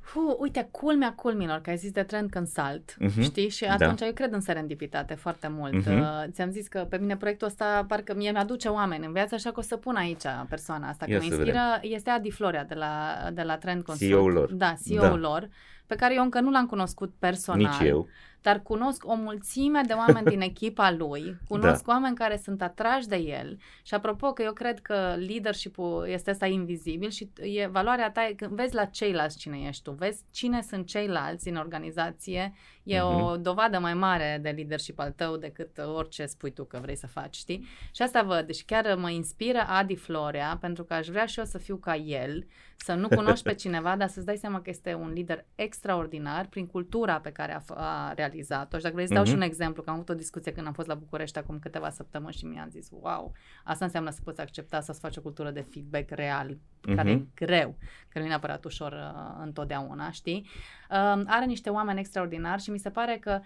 Fu, uite, culmea culmilor, că ai zis de Trend Consult, Mhm, știi? Și da. atunci eu cred în serendipitate foarte mult. Mhm. Uh, ți-am zis că pe mine proiectul ăsta parcă mie mi-aduce oameni în viață, așa că o să pun aici persoana asta. Ia Că mă să inspiră, este Adi Florea de la, de la Trend Consult. CEO-ul lor. Da, CEO-ul Da. lor, pe care eu încă nu l-am cunoscut personal. Nici eu. Dar cunosc o mulțime de oameni din echipa lui, cunosc Da. oameni care sunt atrași de el și apropo că eu cred că leadership-ul este ăsta invizibil și e valoarea ta, e când vezi la ceilalți cine ești tu, vezi cine sunt ceilalți în organizație, e Mhm. o dovadă mai mare de leadership al tău decât orice spui tu că vrei să faci, știi? Și asta văd, deci chiar mă inspiră Adi Florea pentru că aș vrea și eu să fiu ca el, să nu cunoști pe cineva, dar să-ți dai seama că este un lider extraordinar prin cultura pe care a, f- a realizat-o. Și dacă vreți să dau și Mhm. un exemplu, că am avut o discuție când am fost la București acum câteva săptămâni și mi-am zis, wow, asta înseamnă să poți accepta să-ți faci o cultură de feedback real, care e Mhm. greu, că nu e neapărat ușor uh, întotdeauna, știi? Um, are niște oameni extraordinari și mi se pare că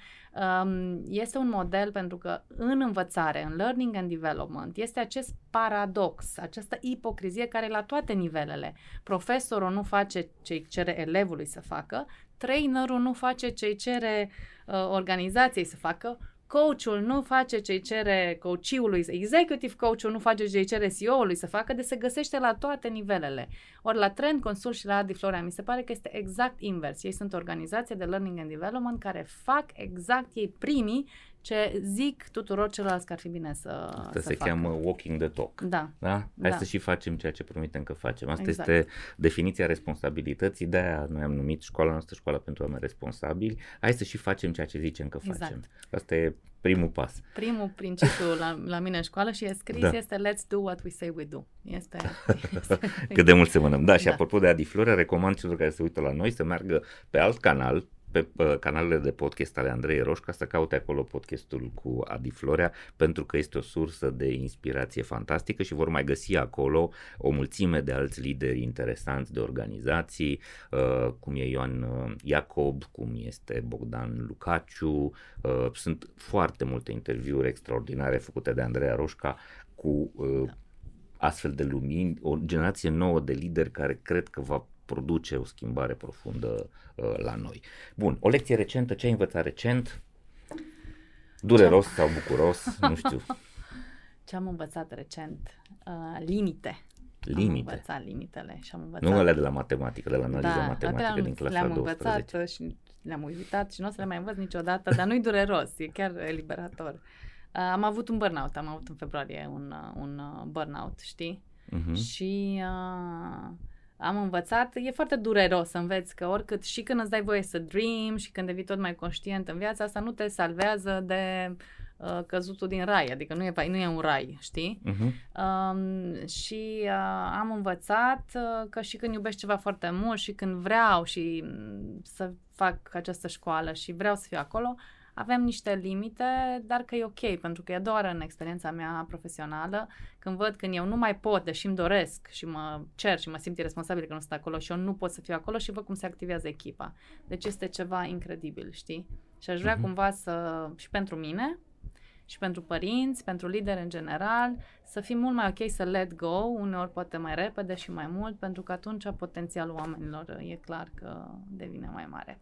um, este un model pentru că în învățare, în learning and development, este acest paradox, această ipocrizie care e la toate nivelele. Profesorul nu face ce îi cere elevului să facă, trainerul nu face ce îi cere uh, organizației să facă, coachul nu face ce îi cere coachiului, executive coachul nu face ce îi cere CEO-ului să facă, de se găsește la toate nivelele. Ori la Trend Consult și la Adi Florea mi se pare că este exact invers. Ei sunt organizație de learning and development care fac exact ei primii ce zic tuturor celorlalți că ar fi bine să, Asta să se facă. cheamă walking the talk. Da, Da? Hai Da. să și facem ceea ce promitem că facem. Asta Exact. este definiția responsabilității, de-aia noi am numit școala noastră școala pentru oameni responsabili. Hai să și facem ceea ce zicem că Exact. facem. Asta e primul pas. primul principiu la, la mine în școală și e scris Da. este let's do what we say we do. Este, Cât de mult semănăm. Da, și Da. apropo de Adi Florea, recomand celor care se uită la noi să meargă pe alt canal, pe uh, canalele de podcast ale Andrei Roșca, să caute acolo podcastul cu Adi Florea, pentru că este o sursă de inspirație fantastică și vor mai găsi acolo o mulțime de alți lideri interesanți de organizații, uh, cum e Ioan uh, Iacob, cum este Bogdan Lucaciu, uh, sunt foarte multe interviuri extraordinare făcute de Andreea Roșca cu uh, astfel de lumini, o generație nouă de lideri care cred că va produce o schimbare profundă uh, la noi. Bun, o lecție recentă, ce ai învățat recent? Dureros sau bucuros, nu știu, ce am învățat recent? Uh, limite. Am limite. învățat limitele și am învățat... Nu alea de la matematică, de la analiză da, matematică le-am, din clasa le-am 12. învățat și le-am uitat și nu o să le mai învăț niciodată, dar nu-i dureros, e chiar eliberator. Uh, am avut un burnout, am avut în februarie un, uh, un uh, burnout, știi? Mhm. Și uh, am învățat, e foarte dureros să înveți că oricât și când îți dai voie să dream și când devii tot mai conștient în viața asta, nu te salvează de uh, căzutul din rai, adică nu e, nu e un rai, știi? Mhm. Um, și uh, am învățat uh, că și când iubești ceva foarte mult și când vreau și mm, să fac această școală și vreau să fiu acolo, avem niște limite, dar că e ok, pentru că e a doua oară în experiența mea profesională, când văd când eu nu mai pot, deși îmi doresc și mă cer și mă simt irresponsabil că nu sunt acolo și eu nu pot să fiu acolo și văd cum se activează echipa. Deci este ceva incredibil, știi? Și aș vrea Mhm. cumva să, și pentru mine, și pentru părinți, pentru lideri în general, să fim mult mai ok să let go, uneori poate mai repede și mai mult, pentru că atunci potențialul oamenilor e clar că devine mai mare.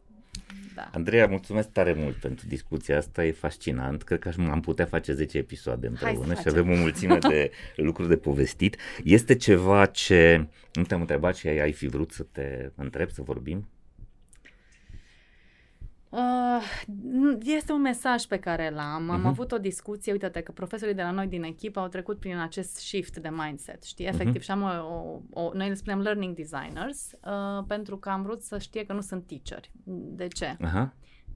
Da. Andreea, mulțumesc tare mult pentru discuția asta, e fascinant. Cred că aș- am putea face 10 episoade împreună și facem. avem o mulțime de lucruri de povestit. Este ceva ce nu te-am întrebat și ai, ai fi vrut să te întreb, să vorbim? Uh, este un mesaj pe care l-am. Am Mhm. avut o discuție, uite-te că profesorii de la noi din echipă au trecut prin acest shift de mindset, știi, efectiv. Mhm. Și am o, o, o, noi le spunem learning designers, uh, pentru că am vrut să știe că nu sunt teacheri. De ce? Aha,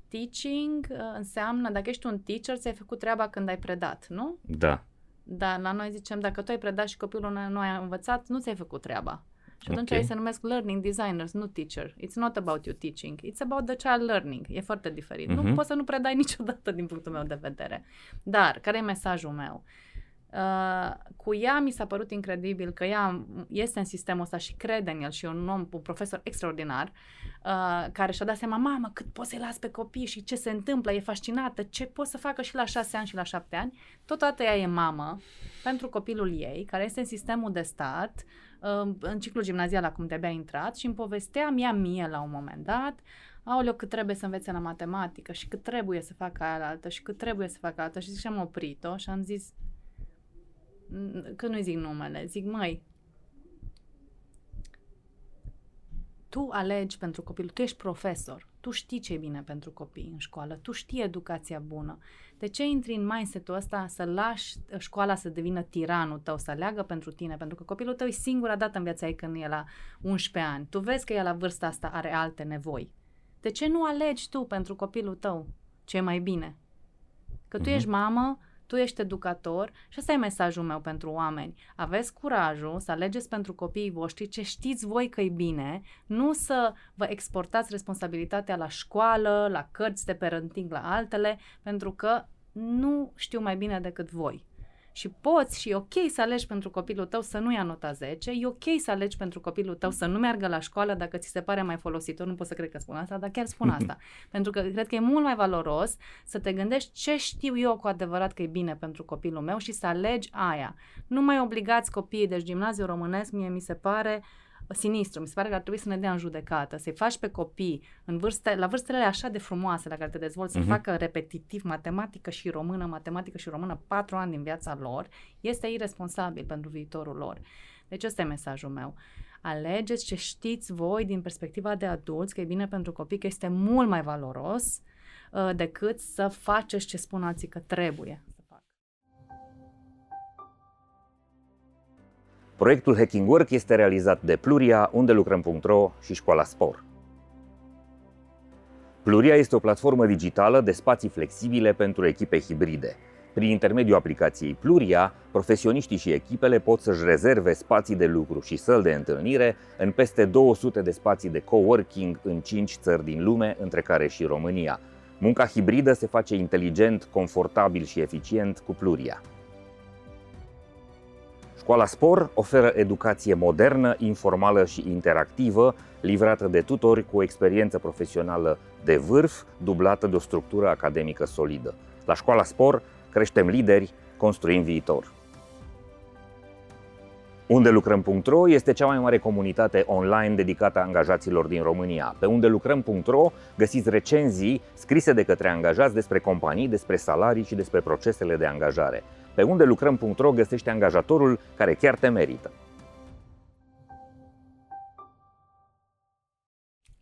Teaching uh, înseamnă, dacă ești un teacher, ți-ai făcut treaba când ai predat, nu? da. Dar la noi zicem, dacă tu ai predat și copilul nu- nu a învățat, nu ți-ai făcut treaba. Și atunci Ok. ei se numesc learning designers, nu teacher. It's not about you teaching, it's about the child learning. E foarte diferit. Mhm. Nu poți să nu predai niciodată din punctul meu de vedere. Dar, care e mesajul meu? Uh, cu ea mi s-a părut incredibil că ea este în sistemul ăsta și crede în el și e un om, un profesor extraordinar uh, care și-a dat seama, mamă, cât poți să-i las pe copii și ce se întâmplă, e fascinată, ce pot să facă și la șase ani și la șapte ani. Totodată ea e mamă pentru copilul ei, care este în sistemul de stat, uh, în ciclul gimnazial acum de-abia a intrat și îmi povestea mie mie la un moment dat, aoleu, cât trebuie să învețe la matematică și cât trebuie să facă aia altă și cât trebuie să facă altă. Și zic, și am oprit-o și am zis, n- că nu zic numele, zic, măi, tu alegi pentru copil, tu ești profesor, tu știi ce e bine pentru copii în școală, tu știi educația bună. De ce intri în mindset-ul ăsta să lași școala să devină tiranul tău, să aleagă pentru tine? Pentru că copilul tău e singura dată în viața ei când e la 11 ani. Tu vezi că el la vârsta asta are alte nevoi. De ce nu alegi tu pentru copilul tău ce e mai bine? Că tu Mhm. ești mamă, tu ești educator și ăsta e mesajul meu pentru oameni. Aveți curajul să alegeți pentru copiii voștri ce știți voi că e bine, nu să vă exportați responsabilitatea la școală, la cărți de parenting, la altele, pentru că nu știu mai bine decât voi. Și poți și e ok să alegi pentru copilul tău să nu ia nota 10, e ok să alegi pentru copilul tău să nu meargă la școală dacă ți se pare mai folositor, nu pot să cred că spun asta, dar chiar spun asta. pentru că cred că e mult mai valoros să te gândești ce știu eu cu adevărat că e bine pentru copilul meu și să alegi aia. Nu mai obligați copiii, deci gimnaziul românesc mie mi se pare sinistru, mi se pare că ar trebui să ne dea în judecată, să-i faci pe copii în vârste, la vârstele așa de frumoase la care te dezvolți, să Mhm. facă repetitiv matematică și română, matematică și română patru ani din viața lor, este irresponsabil pentru viitorul lor. Deci ăsta e mesajul meu. Alegeți ce știți voi din perspectiva de adulți, că e bine pentru copii, că este mult mai valoros uh, decât să faceți ce spun alții că trebuie Proiectul Hacking Work este realizat de Pluria, unde lucrăm.ro și Școala Spor. Pluria este o platformă digitală de spații flexibile pentru echipe hibride. Prin intermediul aplicației Pluria, profesioniștii și echipele pot să-și rezerve spații de lucru și săli de întâlnire în peste 200 de spații de coworking în 5 țări din lume, între care și România. Munca hibridă se face inteligent, confortabil și eficient cu Pluria. Școala Spor oferă educație modernă, informală și interactivă, livrată de tutori cu o experiență profesională de vârf, dublată de o structură academică solidă. La Școala Spor creștem lideri, construim viitor. Unde lucrăm.ro este cea mai mare comunitate online dedicată angajaților din România. Pe unde lucrăm.ro găsiți recenzii scrise de către angajați despre companii, despre salarii și despre procesele de angajare. Pe unde lucrăm.ro găsește angajatorul care chiar te merită.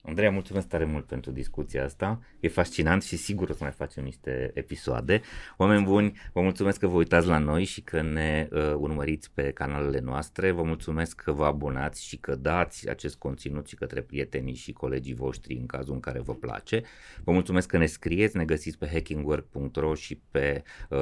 Andreea, mulțumesc tare mult pentru discuția asta. E fascinant și sigur o să mai facem niște episoade. Oameni buni, vă mulțumesc că vă uitați la noi și că ne uh, urmăriți pe canalele noastre. Vă mulțumesc că vă abonați și că dați acest conținut și către prietenii și colegii voștri în cazul în care vă place. Vă mulțumesc că ne scrieți, ne găsiți pe hackingwork.ro și pe uh,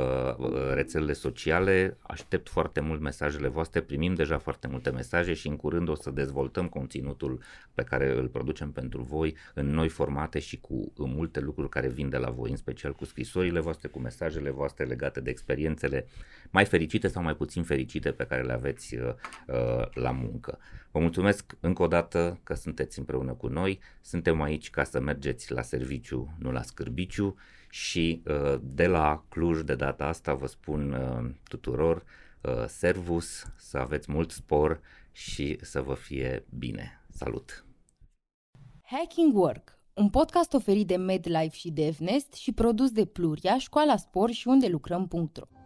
rețelele sociale. Aștept foarte mult mesajele voastre, primim deja foarte multe mesaje și în curând o să dezvoltăm conținutul pe care îl producem pentru voi în noi formate și cu multe lucruri care vin de la voi, în special cu scrisorile voastre, cu mesajele voastre legate de experiențele mai fericite sau mai puțin fericite pe care le aveți uh, uh, la muncă. Vă mulțumesc încă o dată că sunteți împreună cu noi. Suntem aici ca să mergeți la serviciu, nu la scârbiciu și uh, de la Cluj de data asta vă spun uh, tuturor uh, servus, să aveți mult spor și să vă fie bine. Salut! Hacking Work, un podcast oferit de MedLife și DevNest și produs de Pluria, Școala Spor și unde lucrăm.ro.